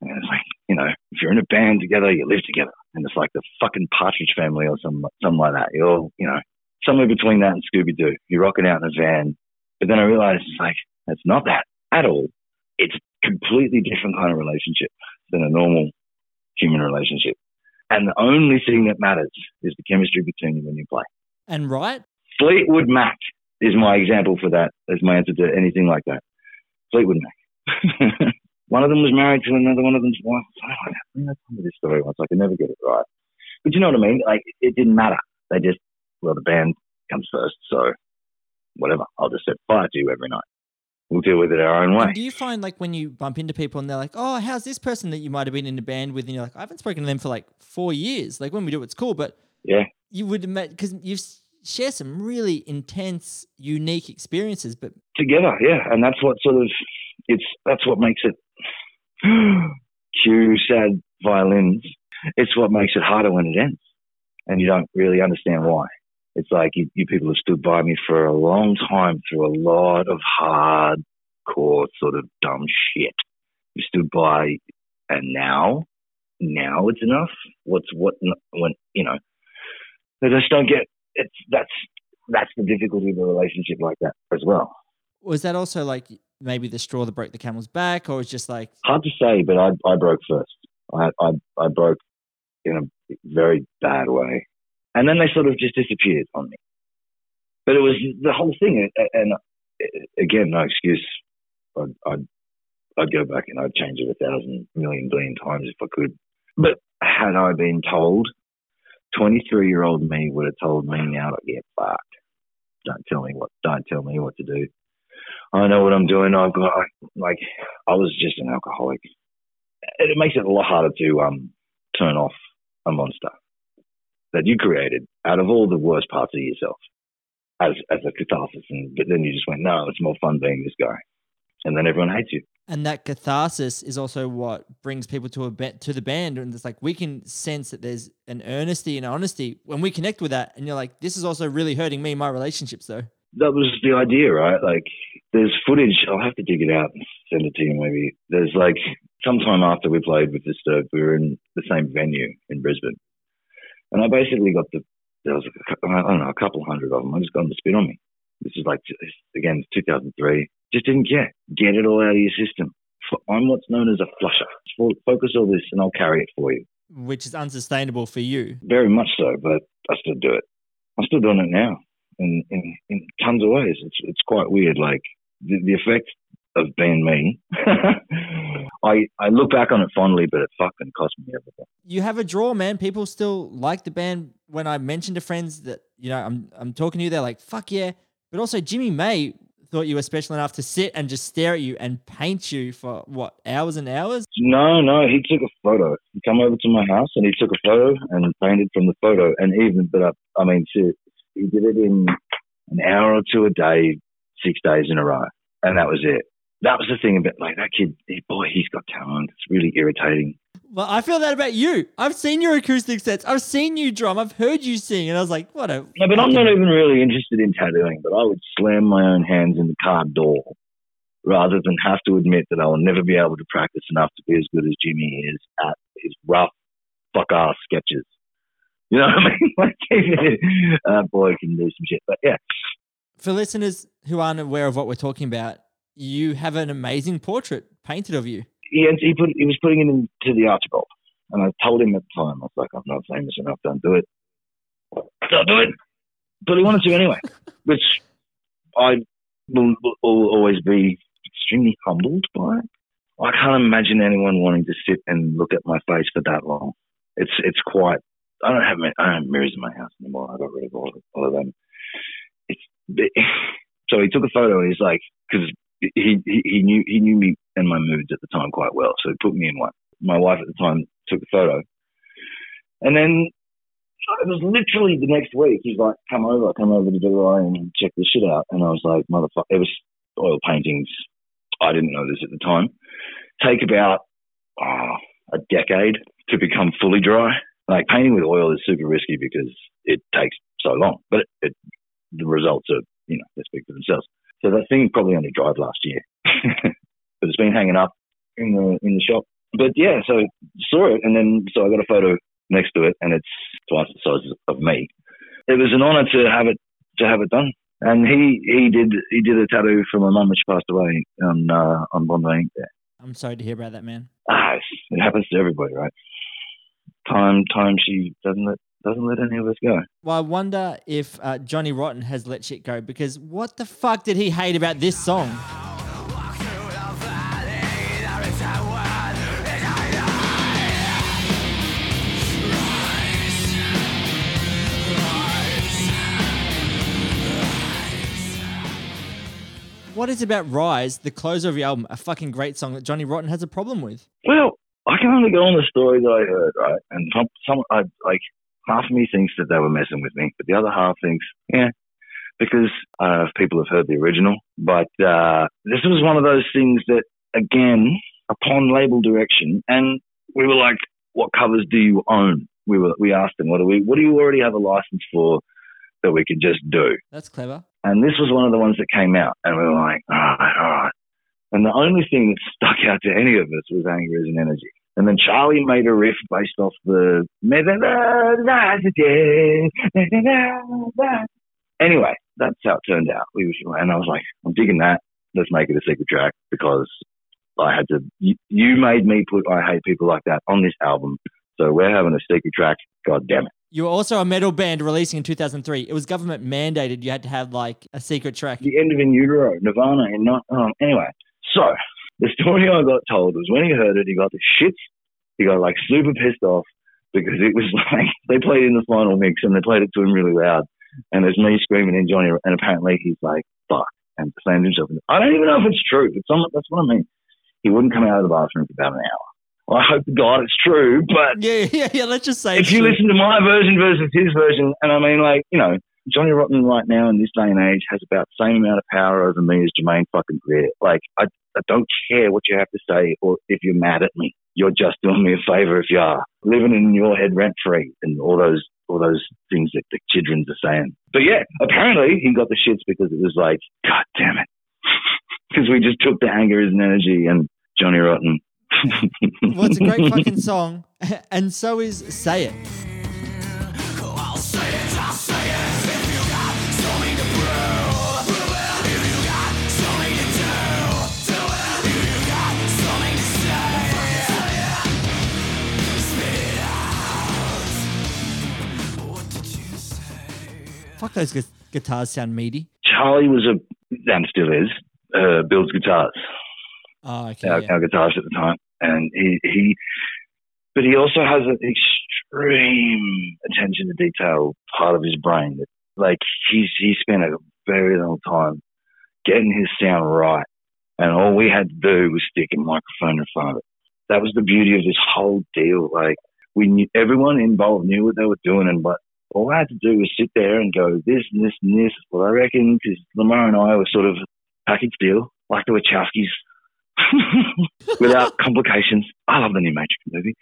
C: And it's like, you know, if you're in a band together, you live together, and it's like the fucking Partridge Family or some something like that. You're, all, you know, somewhere between that and Scooby Doo. You're rocking out in a van, but then I realized it's like that's not that at all. It's a completely different kind of relationship than a normal human relationship. And the only thing that matters is the chemistry between you when you play.
A: And right?
C: Fleetwood Mac is my example for that as my answer to anything like that. Fleetwood Mac. *laughs* one of them was married to another one of them's wife. I I told this story once. I can never get it right. But you know what I mean? Like it didn't matter. They just well, the band comes first, so whatever. I'll just set fire to you every night. We'll deal with it our own way.
A: And do you find like when you bump into people and they're like, "Oh, how's this person that you might have been in a band with?" and you're like, "I haven't spoken to them for like four years." Like when we do, it, it's cool, but
C: yeah,
A: you would because you've share some really intense, unique experiences, but
C: together, yeah, and that's what sort of it's that's what makes it. *gasps* cue sad violins. It's what makes it harder when it ends, and you don't really understand why. It's like you, you people have stood by me for a long time through a lot of hardcore sort of dumb shit. You stood by, and now, now it's enough. What's what when you know? They just don't get. It's that's that's the difficulty of a relationship like that as well.
A: Was that also like maybe the straw that broke the camel's back, or was just like
C: hard to say? But I I broke first. I I, I broke in a very bad way and then they sort of just disappeared on me. But it was the whole thing, and again, no excuse. I'd, I'd, I'd go back and I'd change it a thousand million billion times if I could. But had I been told, 23 year old me would have told me now to get fucked. Don't tell me what, don't tell me what to do. I know what I'm doing. I've got, like, I was just an alcoholic. It makes it a lot harder to um, turn off a monster that you created out of all the worst parts of yourself as as a catharsis. And but then you just went, no, it's more fun being this guy, and then everyone hates you.
A: And that catharsis is also what brings people to a be- to the band, and it's like we can sense that there's an earnesty and honesty when we connect with that, and you're like, this is also really hurting me, my relationships, though.
C: That was the idea, right? Like, there's footage. I'll have to dig it out and send it to you. Maybe there's like sometime after we played with Disturbed, we were in the same venue in Brisbane, and I basically got the, there was, a, I don't know, a couple hundred of them. I just got them to spit on me. This is like, again, 2003. Just didn't care. Get it all out of your system. I'm what's known as a flusher. Focus all this and I'll carry it for you.
A: Which is unsustainable for you.
C: Very much so, but I still do it. I'm still doing it now in, in, in tons of ways. It's, it's quite weird. Like the, the effect of being me. *laughs* I, I look back on it fondly, but it fucking cost me everything.
A: You have a draw, man. People still like the band. When I mentioned to friends that, you know, I'm, I'm talking to you, they're like, fuck yeah. But also, Jimmy May thought you were special enough to sit and just stare at you and paint you for what, hours and hours?
C: No, no. He took a photo. He come over to my house and he took a photo and painted from the photo. And even, but I, I mean, he did it in an hour or two a day, six days in a row. And that was it that was the thing about like that kid. Boy, he's got talent. It's really irritating.
A: Well, I feel that about you. I've seen your acoustic sets. I've seen you drum. I've heard you sing, and I was like, what a.
C: Yeah, but I'm not even really interested in tattooing. But I would slam my own hands in the car door rather than have to admit that I will never be able to practice enough to be as good as Jimmy is at his rough fuck ass sketches. You know what I mean? *laughs* like, uh, boy can do some shit. But yeah.
A: For listeners who aren't aware of what we're talking about, you have an amazing portrait painted of you.
C: He, he, put, he was putting it into the Archibald. And I told him at the time, I was like, I'm not famous enough, don't do it. Don't do it. But he wanted to anyway, *laughs* which I will, will always be extremely humbled by. I can't imagine anyone wanting to sit and look at my face for that long. It's it's quite. I don't have I don't have mirrors in my house anymore. I got rid of all of, all of them. It's *sighs* so he took a photo. And He's like, because he, he, knew he knew me and my moods at the time quite well, so he put me in one. My wife at the time took a photo, and then it was literally the next week. He's like, "Come over, come over to Dubai and check this shit out." And I was like, "Motherfucker!" It was oil paintings. I didn't know this at the time. Take about oh, a decade to become fully dry. Like painting with oil is super risky because it takes so long, but it, it, the results are, you know, they speak for themselves. So that thing probably only dried last year, *laughs* but it's been hanging up in the in the shop. But yeah, so saw it, and then so I got a photo next to it, and it's twice the size of me. It was an honour to have it to have it done. And he he did he did a tattoo for my mum which passed away on uh, on Bondi there.
A: I'm sorry to hear about that, man.
C: Ah, it happens to everybody, right? Time time she doesn't let doesn't let any of us go.
A: Well, I wonder if uh, Johnny Rotten has let shit go because what the fuck did he hate about this song? What is about Rise, the closer of your album, a fucking great song that Johnny Rotten has a problem with?
C: Well, I can only go on the stories I heard, right? And some, some I like half of me thinks that they were messing with me, but the other half thinks, yeah, because I don't know if people have heard the original, but uh, this was one of those things that, again, upon label direction, and we were like, "What covers do you own?" We were we asked them, "What do we? What do you already have a license for that we could just do?"
A: That's clever.
C: And this was one of the ones that came out, and we were like, "All right, all right." And the only thing that stuck out to any of us was anger is an energy. And then Charlie made a riff based off the. Anyway, that's how it turned out. We were, and I was like, I'm digging that. Let's make it a secret track because I had to. You, you made me put I hate people like that on this album, so we're having a secret track. God damn it!
A: You were also a metal band releasing in 2003. It was government mandated you had to have like a secret track.
C: The end of In Utero, Nirvana, and not. Um, anyway, so the story I got told was when he heard it, he got the shits. He got like super pissed off because it was *laughs* like they played in the final mix and they played it to him really loud. And there's me screaming in Johnny, and apparently he's like, fuck, and slammed himself. I don't even know if it's true, but some, that's what I mean. He wouldn't come out of the bathroom for about an hour. Well, I hope to God it's true, but
A: Yeah, *laughs* yeah, yeah. Let's just say
C: if you
A: true.
C: listen to my version versus his version, and I mean, like, you know, Johnny Rotten right now in this day and age has about the same amount of power over me as Germaine fucking Greer. Like, I, I don't care what you have to say or if you're mad at me. You're just doing me a favor if you are living in your head rent free and all those all those things that the childrens are saying. But yeah, apparently he got the shits because it was like, God damn it. *laughs* Because we just took the anger as an energy and Johnny Rotten.
A: well, it's a great *laughs* fucking song, and so is "Say It." Those gu- guitars sound meaty.
C: Charlie was a, and still is, uh, builds guitars.
A: Oh, okay.
C: our,
A: yeah.
C: our guitarist at the time, and he he, but he also has an extreme attention to detail part of his brain. That, like he's he spent a very long time getting his sound right, and all we had to do was stick a microphone in front of it. That was the beauty of this whole deal. Like we knew everyone involved knew what they were doing, and but all I had to do was sit there and go this and this and this. is What I reckon, because Lamar and I were sort of package deal, like the Wachowskis. *laughs* without *laughs* complications. I love the new Matrix movie.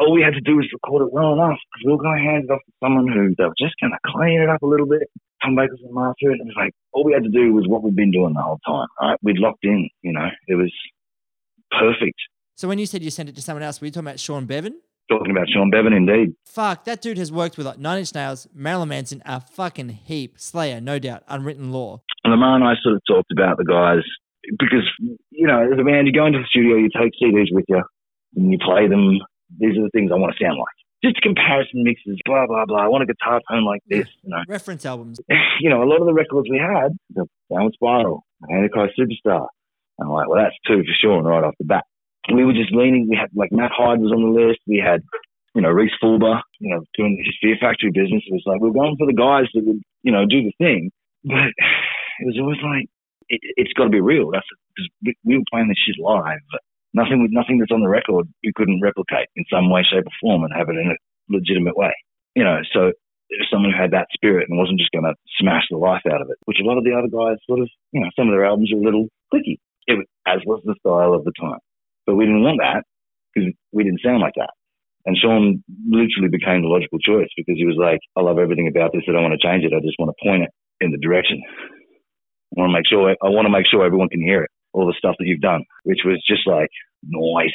C: All we had to do was record it well enough because we were going to hand it off to someone who they were just going to clean it up a little bit, come back with some master. And it was like, all we had to do was what we'd been doing the whole time. Right? We'd locked in, you know, it was perfect.
A: So when you said you sent it to someone else, were you talking about Sean Beavan?
C: Talking about Sean Beavan, indeed.
A: Fuck, that dude has worked with like Nine Inch Nails, Marilyn Manson, a fucking heap. Slayer, no doubt. Unwritten Law.
C: And Lamar and I sort of talked about the guys because, you know, as a band, you go into the studio, you take CDs with you, and you play them. These are the things I want to sound like. Just comparison mixes, blah, blah, blah. I want a guitar tone like this, you know.
A: Reference albums. *laughs*
C: you know, a lot of the records we had, the Downward Spiral, Antichrist Superstar. And I'm like, well, that's two for sure, and right off the bat. We were just leaning, we had, like, Matt Hyde was on the list. We had, you know, Rhys Fulber, you know, doing his Fear Factory business. It was like, we we're going for the guys that would, you know, do the thing. But it was always like, it, it's got to be real. That's because we, we were playing this shit live. But nothing with nothing that's on the record we couldn't replicate in some way, shape, or form and have it in a legitimate way. You know, so someone who had that spirit and wasn't just going to smash the life out of it, which a lot of the other guys sort of, you know, some of their albums were a little clicky, it, was- as was the style of the time. But we didn't want that because we didn't sound like that. And Sean literally became the logical choice because he was like, I love everything about this. I don't want to change it. I just want to point it in the direction. I want to make sure, I want to make sure everyone can hear it, all the stuff that you've done, which was just like, nice.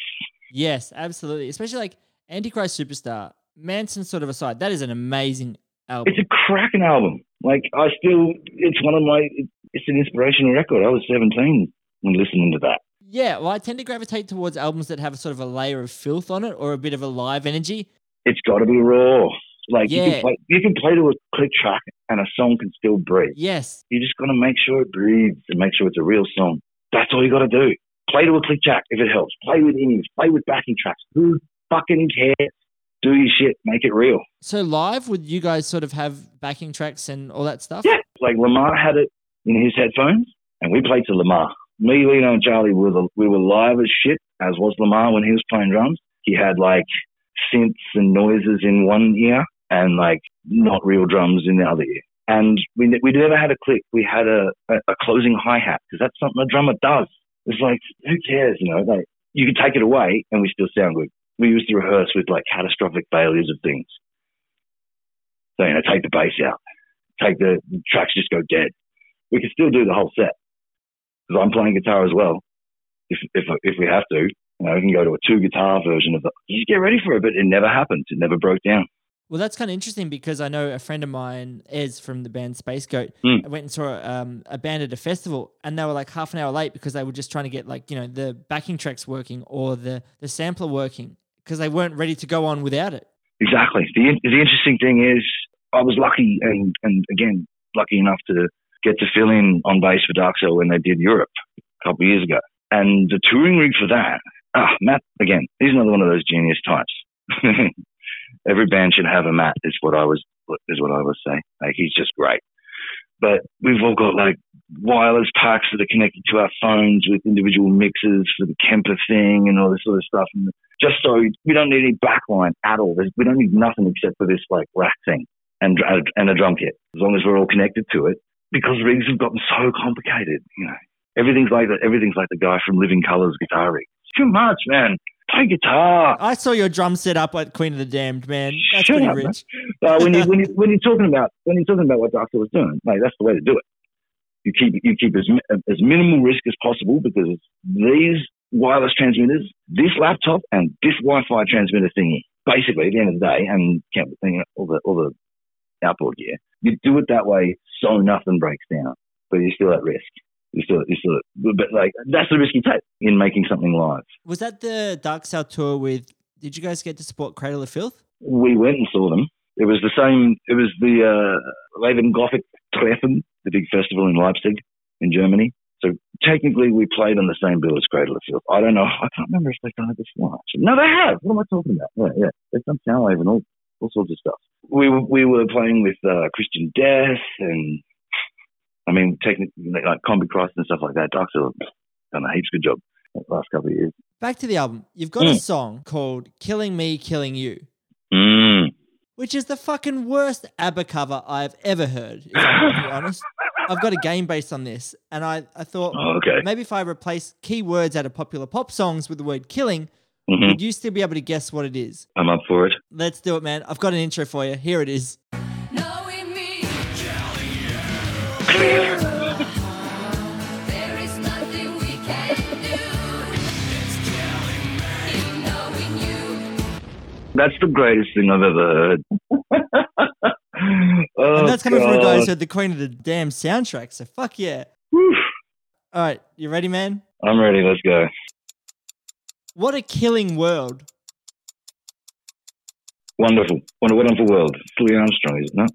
A: Yes, absolutely. Especially like Antichrist Superstar. Manson sort of aside, that is an amazing album.
C: It's a cracking album. Like I still, it's one of my, it's an inspirational record. I was 17 when listening to that.
A: Yeah, well, I tend to gravitate towards albums that have a sort of a layer of filth on it or a bit of a live energy.
C: It's got to be raw. Like you
A: Yeah.
C: can play, you can play to a click track and a song can still breathe.
A: Yes,
C: You just got to make sure it breathes and make sure it's a real song. That's all you got to do. Play to a click track if it helps. Play with innings. Play with backing tracks. Who fucking cares? Do your shit. Make it real.
A: So live, would you guys sort of have backing tracks and all that stuff?
C: Yeah. Like Lamar had it in his headphones and we played to Lamar. Me, Lino, and Charlie were the, we were live as shit, as was Lamar when he was playing drums. He had like synths and noises in one ear and like not real drums in the other ear. And we we never had a click. We had a, a, a closing hi hat because that's something a drummer does. It's like who cares, you know? Like you can take it away and we still sound good. We used to rehearse with like catastrophic failures of things. So you know, take the bass out, take the, the tracks just go dead. We could still do the whole set because I'm playing guitar as well. If if if we have to, you know, we can go to a two guitar version of the. You just get ready for it, but it never happened. It never broke down.
A: Well, that's kind of interesting because I know a friend of mine, Ez from the band Space Goat,
C: Mm.
A: Went and saw um, a band at a festival, and they were like half an hour late because they were just trying to get like you know the backing tracks working or the the sampler working because they weren't ready to go on without it.
C: Exactly. The the interesting thing is, I was lucky and and again lucky enough to get to fill in on bass for Darkcell when they did Europe a couple of years ago. And the touring rig for that, ah, Matt again, he's another one of those genius types. *laughs* Every band should have a Matt. Is what I was is what I was saying. Like he's just great. But we've all got like wireless packs that are connected to our phones with individual mixes for the Kemper thing and all this sort of stuff. And just so we don't need any backline at all. We don't need nothing except for this like rack thing and and a drum kit. As long as we're all connected to it, because rigs have gotten so complicated. You know, everything's like the, everything's like the guy from Living Colour's guitar rig. Too much, man. Play guitar.
A: I saw your drum set up at Queen of the Damned, man. That's
C: Shut
A: pretty
C: up,
A: rich.
C: Uh, when you *laughs* when you when you're talking about when you're talking about what Doctor was doing, like that's the way to do it. You keep you keep as as minimal risk as possible because these wireless transmitters, this laptop, and this Wi-Fi transmitter thingy, basically at the end of the day, and all the all the outboard gear, you do it that way so nothing breaks down, but you're still at risk. You still you still, but like that's the risk you take in making something live.
A: Was that the Darkcell tour with? Did you guys get to support Cradle of Filth?
C: we went and saw them. It was the same. It was the uh, Raven Gothic Treffen, the big festival in Leipzig, in Germany. So technically, we played on the same bill as Cradle of Filth. I don't know. I can't remember if they've done it before. actually. No, they have. What am I talking about? Yeah, yeah. They've done Soundwave and all, all sorts of stuff. We were, we were playing with uh, Christian Death and, I mean, technically, like Combichrist and stuff like that. Dark done a heaps good job the last couple of years.
A: Back to the album. You've got a
C: Mm.
A: song called "Killing Me, Killing You."
C: Mm.
A: which is the fucking worst ABBA cover I've ever heard, if I'm to be *laughs* honest. I've got a game based on this, and I, I thought
C: Oh, okay.
A: maybe if I replace key words out of popular pop songs with the word killing,
C: hmm
A: would you still be able to guess what it is?
C: I'm up for it.
A: Let's do it, man. I've got an intro for you. Here it is.
D: Knowing me, there is nothing we can do. In knowing you,
C: That's the greatest thing I've ever heard. *laughs* oh,
A: and that's coming from a guy who
C: God.
A: said the Queen of the Damn soundtrack, so fuck yeah.
C: Whew.
A: All right, you ready, man?
C: I'm ready. Let's go.
A: What a killing world.
C: Wonderful. What a wonderful world. Louis Armstrong, isn't it?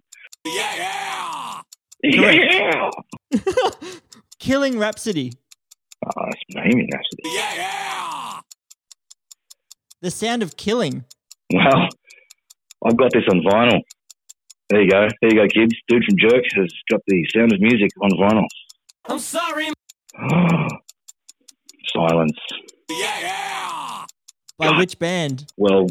C: Yeah. Yeah. *laughs*
A: Killing Rhapsody.
C: Ah, oh, that's Bohemian Rhapsody. Yeah, yeah!
A: The sound of killing.
C: Well, I've got this on vinyl. There you go. There you go, kids. Dude from Jerk has got the sound of music on vinyl.
D: I'm sorry. *gasps*
C: Silence.
A: By
C: God.
A: which band?
C: Well,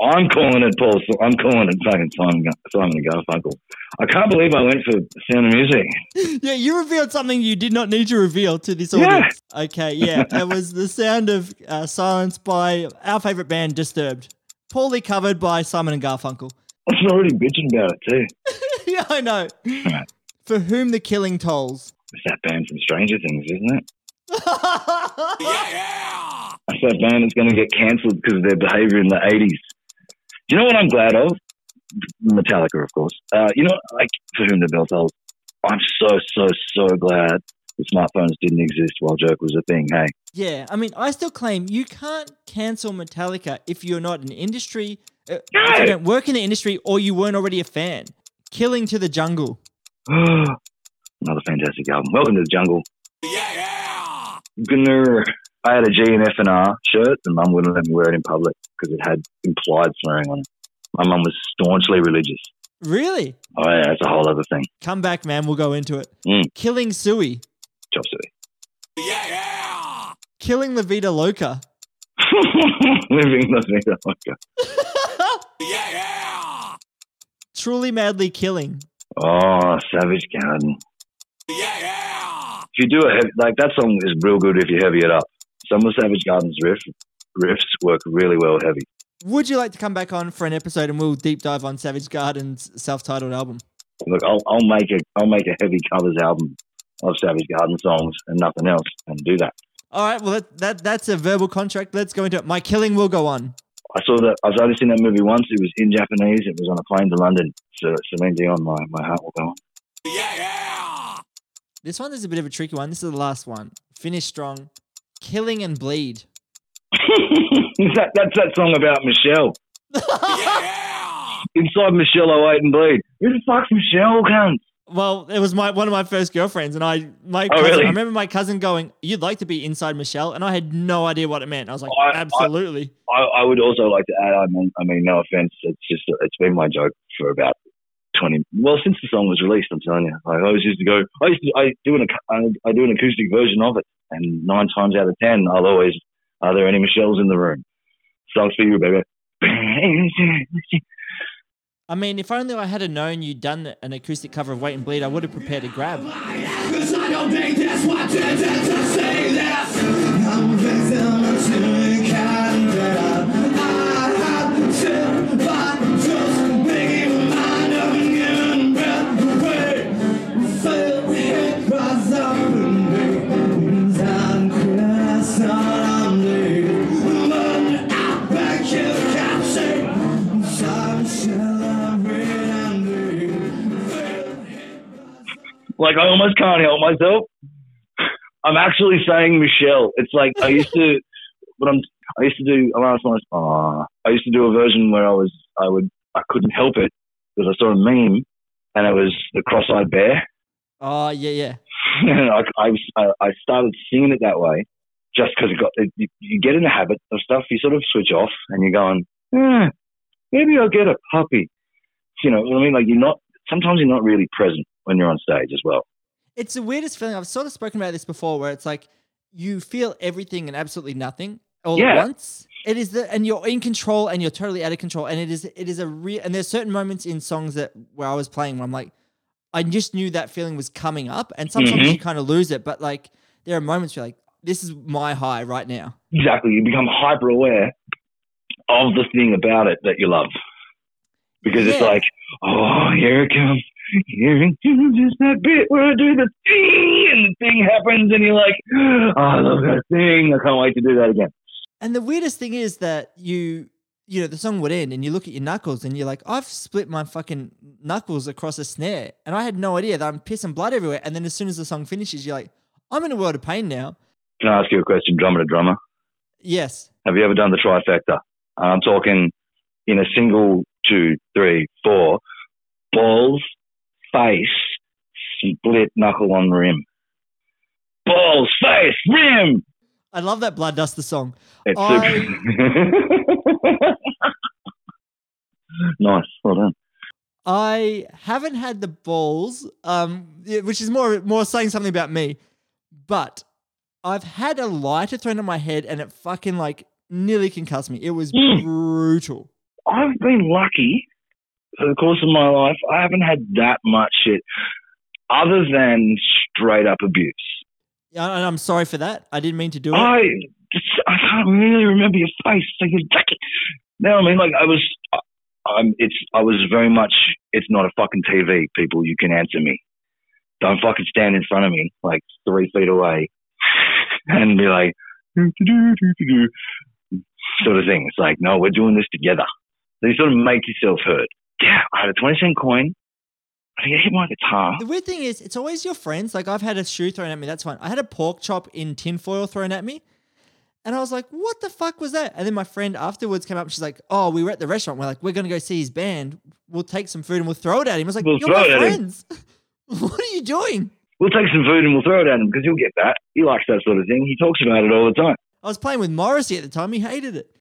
C: I'm calling it Paul. I'm calling it fucking Simon, Simon and Garfunkel. I can't believe I went for Sound of Music. *laughs*
A: Yeah, you revealed something you did not need to reveal to this
C: Yeah.
A: audience. Okay, yeah, it was the sound of uh, silence by our favorite band, Disturbed, poorly covered by Simon and Garfunkel.
C: I was already bitching about it too. *laughs*
A: yeah, I know.
C: Right.
A: For whom the killing tolls.
C: It's that band from Stranger Things, isn't it? *laughs* That's said, man, it's going to get cancelled because of their behavior in the 80s. Do you know what I'm glad of? Metallica, of course. Uh, you know, like, for whom the bell tolls. I'm so, so, so glad the smartphones didn't exist while Jerk was a thing, hey?
A: yeah, I mean, I still claim you can't cancel Metallica if you're not an industry, uh, if you don't work in the industry or you weren't already a fan. Killing to the jungle. *gasps*
C: Another fantastic album. Welcome to the jungle. Yeah, yeah. Gunner. I had a G and F and R shirt, and Mum wouldn't let me wear it in public because it had implied swearing on it. My mum was staunchly religious.
A: Really?
C: Oh yeah, it's a whole other thing.
A: Come back, man. We'll go into it.
C: Mm.
A: Killing Suey.
C: Chop suey.
A: Killing La Vida Loca. *laughs*
C: Living the vida loca.
D: Yeah, *laughs* yeah.
A: Truly Madly Killing.
C: Oh, Savage Garden.
D: Yeah, yeah.
C: If you do a heavy, like that song is real good if you heavy it up. Some of Savage Garden's riff riffs work really well heavy.
A: Would you like to come back on for an episode and we'll deep dive on Savage Garden's self-titled album?
C: Look, I'll, I'll make a I'll make a heavy covers album of Savage Garden songs and nothing else, and do that.
A: All right, well that, that that's a verbal contract. Let's go into it. My killing will go on.
C: I saw that. I've only seen that movie once. It was in Japanese. It was on a plane to London. So Celine Dion, my, my heart will go on.
D: Yeah, yeah.
A: This one is a bit of a tricky one. This is the last one. Finish strong. Killing and bleed.
C: that, that's that song about Michelle.
D: Yeah.
C: Inside Michelle, I wait and bleed. Who the fuck's Michelle, cunt?
A: Well, it was my one of my first girlfriends, and I my
C: Oh,
A: cousin,
C: really?
A: I remember my cousin going, "You'd like to be inside Michelle," and I had no idea what it meant. I was like,
C: I- I-
A: "Absolutely."
C: I, I would also like to add. I mean, I mean, no offense. It's just it's been my joke for about twenty. Well, since the song was released, I'm telling you. Like, I always used to go. I used to. I do an. I, I do an acoustic version of it, and nine times out of ten, I'll always. Are there any Michelles in the room? Songs for you, baby. *laughs*
A: I mean, if only I had known you'd done an acoustic cover of "Wait and Bleed," I would have prepared to grab.
C: Like I almost can't help myself. I'm actually saying Michelle. It's like I used to, but I'm. I used to do. I last night. Uh, I used to do a version where I was. I would. I couldn't help it because I saw a meme, and it was the cross-eyed bear.
A: Oh yeah, yeah. *laughs*
C: and I, I, was- I, started singing it that way, just because it got. It, you, you get in the habit of stuff. You sort of switch off, and you're going. Eh, maybe I'll get a puppy. You know what I mean? Like you're not. Sometimes you're not really present when you're on stage as well.
A: It's the weirdest feeling. I've sort of spoken about this before, where it's like you feel everything and absolutely nothing all
C: Yeah.
A: at once. It is the and you're in control and you're totally out of control. And it is it is a real and there's certain moments in songs that where I was playing where I'm like, I just knew that feeling was coming up. And sometimes
C: Mhm.
A: you kind of lose it, but like there are moments where you're like, this is my high right now.
C: Exactly. You become hyper aware of the thing about it that you love. Because it's like, oh, here it comes. Here it comes. Just that bit where I do the thing and the thing happens and you're like, oh, I love that thing. I can't wait to do that again.
A: And the weirdest thing is that you, you know, the song would end and you look at your knuckles and you're like, I've split my fucking knuckles across a snare. And I had no idea that I'm pissing blood everywhere. And then as soon as the song finishes, you're like, I'm in a world of pain now.
C: Can I ask you a question, drummer to drummer?
A: Yes.
C: Have you ever done the trifecta? I'm talking in a single, two, three, four, balls, face, split knuckle on rim. Balls, face, rim.
A: I love that Blood Duster song.
C: It's
A: I-
C: super. *laughs* nice. Well done.
A: I haven't had the balls, um, which is more more saying something about me, but I've had a lighter thrown on my head and it fucking like nearly concussed me. It was
C: Mm.
A: brutal.
C: I've been lucky the course of my life. I haven't had that much shit other than straight up abuse.
A: Yeah, And I'm sorry for that. I didn't mean to do it.
C: I I can't really remember your face. So you're lucky. No, I mean, like I was. I'm. It's. I was very much. It's not a fucking TV. People, you can answer me. Don't fucking stand in front of me like three feet away *laughs* and be like, sort of thing. It's like, no, we're doing this together. So you sort of make yourself heard. Yeah, I had a twenty cent coin. I think I hit my guitar.
A: The weird thing is, it's always your friends. Like I've had a shoe thrown at me. That's fine. I had a pork chop in tinfoil thrown at me. And I was like, what the fuck was that? And then my friend afterwards came up she's like, oh, we were at the restaurant. We're like, we're going to go see his band. We'll take some food and we'll throw it at him. I was like,
C: We'll
A: you're
C: throw
A: my
C: it at him."
A: friends. *laughs* what are you doing?
C: We'll take some food and we'll throw it at him because he'll get that. He likes that sort of thing. He talks about it all the time.
A: I was playing with Morrissey at the time. He hated it.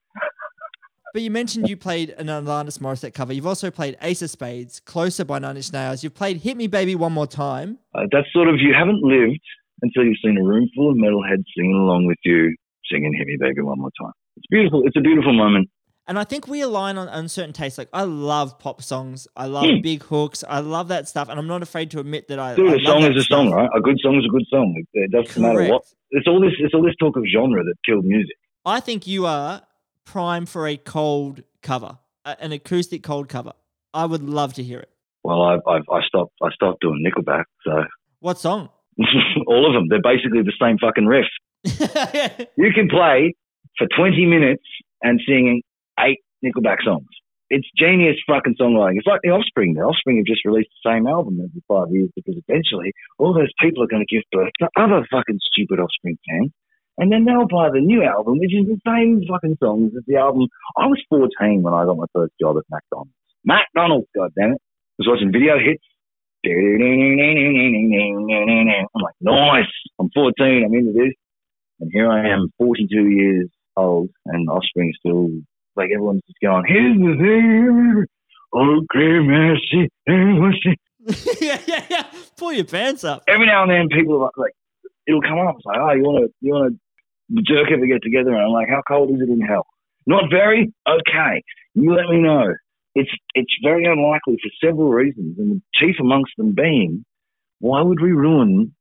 A: But you mentioned you played an Alanis Morissette cover. You've also played Ace of Spades, Closer by Nine Inch Nails. You've played Hit Me Baby One More Time.
C: Uh, that's sort of you haven't lived until you've seen a room full of metalheads singing along with you singing "Hit Me, Baby, One More Time." It's beautiful. It's a beautiful moment.
A: And I think we align on, on certain tastes. Like I love pop songs. I love
C: Hmm.
A: big hooks. I love that stuff, and I'm not afraid to admit that I.
C: Dude,
A: I
C: a song is a song, right? A good song is a good song. It, it doesn't matter what. It's all this. It's all this talk of genre that killed music.
A: I think you are prime for a cold cover, an acoustic cold cover. I would love to hear it.
C: Well, I, I, I stopped. I stopped doing Nickelback. So
A: What song? *laughs*
C: all of them, they're basically the same fucking riff. *laughs* You can play for 20 minutes and sing eight Nickelback songs. It's genius fucking songwriting. It's like the Offspring. The Offspring have just released the same album every five years because eventually all those people are going to give birth to other fucking stupid Offspring fans. And then they'll buy the new album, which is the same fucking songs as the album. I was 14 when I got my first job at McDonald's. McDonald's, goddammit. I was watching video hits. I'm like, nice. I'm 14. I'm into this. And here I am, 42 years old, and Offspring is still, like, everyone's just going, here's the thing. Okay, mercy. mercy." *laughs*
A: yeah, yeah, yeah. Pull your pants up.
C: Every now and then, people are like, like, it'll come up. It's like, oh, you want to, you want to jerk ever get together? And I'm like, how cold is it in hell? Not very? Okay. You let me know. It's, it's very unlikely for several reasons, and the chief amongst them being, why would we ruin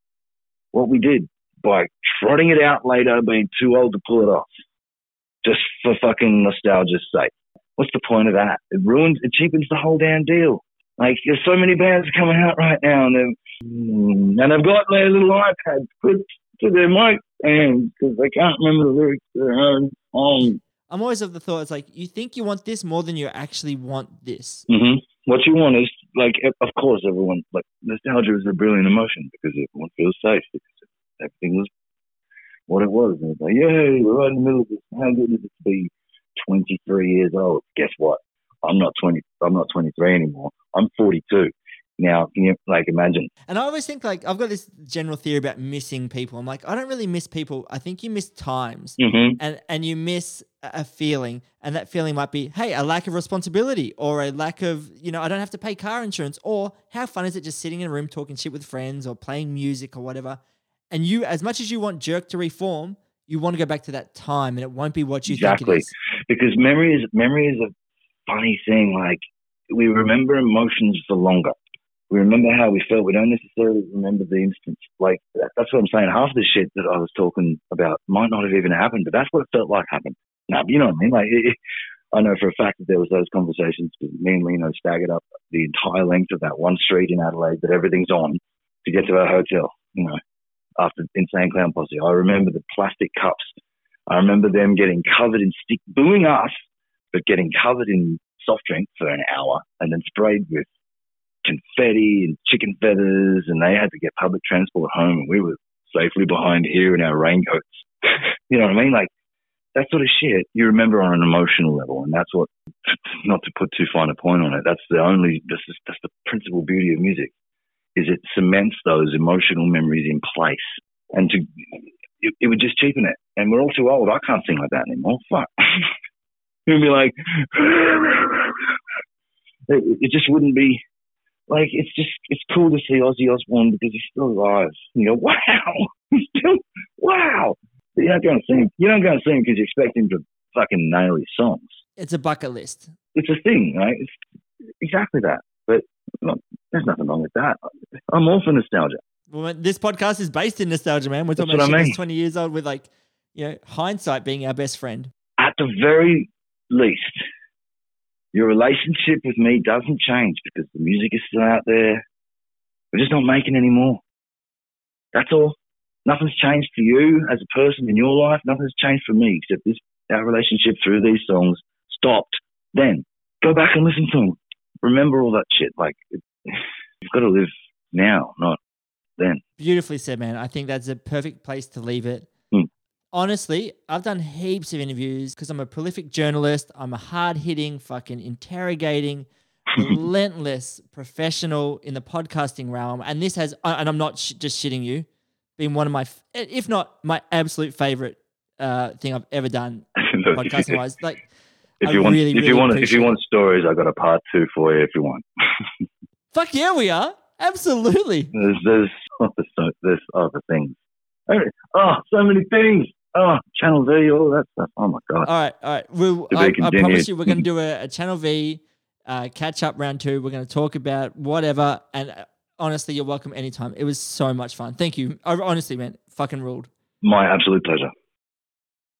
C: what we did by trotting it out later, being too old to pull it off, just for fucking nostalgia's sake? What's the point of that? It ruins, it cheapens the whole damn deal. Like, there's so many bands coming out right now, and they've, mm, and they've got their little iPads put to their mic and because they can't remember the lyrics to their own song.
A: I'm always of the thought it's like you think you want this more than you actually want this.
C: hmm What you want is like, of course, everyone like nostalgia is a brilliant emotion because everyone feels safe because everything was what it was. And it's like, yay, we're right in the middle of this. How good is it to be 23 years old? Guess what? I'm not 20. I'm not 23 anymore. I'm 42. Now, can you like imagine?
A: And I always think like I've got this general theory about missing people. I'm like I don't really miss people. I think you miss times.
C: hmm
A: and and you miss a feeling and that feeling might be hey a lack of responsibility or a lack of you know i don't have to pay car insurance or how fun is it just sitting in a room talking shit with friends or playing music or whatever and you as much as you want jerk to reform you want to go back to that time and it won't be what you think
C: Exactly.
A: it is
C: because memory is memory is a funny thing. Like we remember emotions for longer. We remember how we felt. We don't necessarily remember the instance. Like that, that's what I'm saying. Half the shit that I was talking about might not have even happened, but that's what it felt like happened. Now, you know what I mean? Like it, I know for a fact that there was those conversations because me and Lino staggered up the entire length of that one street in Adelaide that everything's on to get to our hotel. You know, after Insane Clown Posse, I remember the plastic cups. I remember them getting covered in stick, booing us, but getting covered in soft drink for an hour and then sprayed with confetti and chicken feathers. And they had to get public transport home, and we were safely behind here in our raincoats. *laughs* you know what I mean? Like that sort of shit you remember on an emotional level, and that's what. *laughs* Not to put too fine a point on it, that's the only. This is that's the principal beauty of music, is it cements those emotional memories in place, and to it, it would just cheapen it. And we're all too old. I can't sing like that anymore. Fuck. *laughs* You'd be like, it just wouldn't be like it's just it's cool to see Ozzy Osbourne because he's still alive. You go, *laughs* wow, he's still wow. You don't go and see him. You don't go and see him because you expect him to fucking nail his songs.
A: it's a bucket list
C: It's a thing, right? It's exactly that. But no, there's nothing wrong with that. I'm all for nostalgia.
A: well, this podcast is based in nostalgia man we're talking
C: That's
A: about
C: I mean.
A: 20 years old with like you know hindsight being our best friend
C: At the very least, your relationship with me doesn't change because the music is still out there. We're just not making any more. That's all. Nothing's changed for you as a person in your life. Nothing's changed for me except this our relationship through these songs stopped. Then go back and listen to them. Remember all that shit. Like it, *sighs* you've got to live now, not then.
A: Beautifully said, man. I think that's a perfect place to leave it. Honestly, I've done heaps of interviews because I'm a prolific journalist. I'm a hard hitting, fucking interrogating, *laughs* relentless professional in the podcasting realm. And this has, and I'm not sh- just shitting you, been one of my, if not my absolute favorite uh, thing I've ever done *laughs* podcasting wise. Like,
C: if
A: I
C: you want,
A: really,
C: if
A: really
C: you want, if you want stories, I got a part two for you. If you want. *laughs*
A: fuck yeah, we are. Absolutely.
C: There's there's oh, there's, so, there's other things. Oh, so many things. Oh, Channel V, all that stuff. Oh my god.
A: All right, all right. We'll, I, I, promise you, we're going to do a, a Channel V uh, catch up round two. We're going to talk about whatever. And uh, honestly, you're welcome anytime. It was so much fun. Thank you. I, honestly, man, fucking ruled.
C: My absolute pleasure.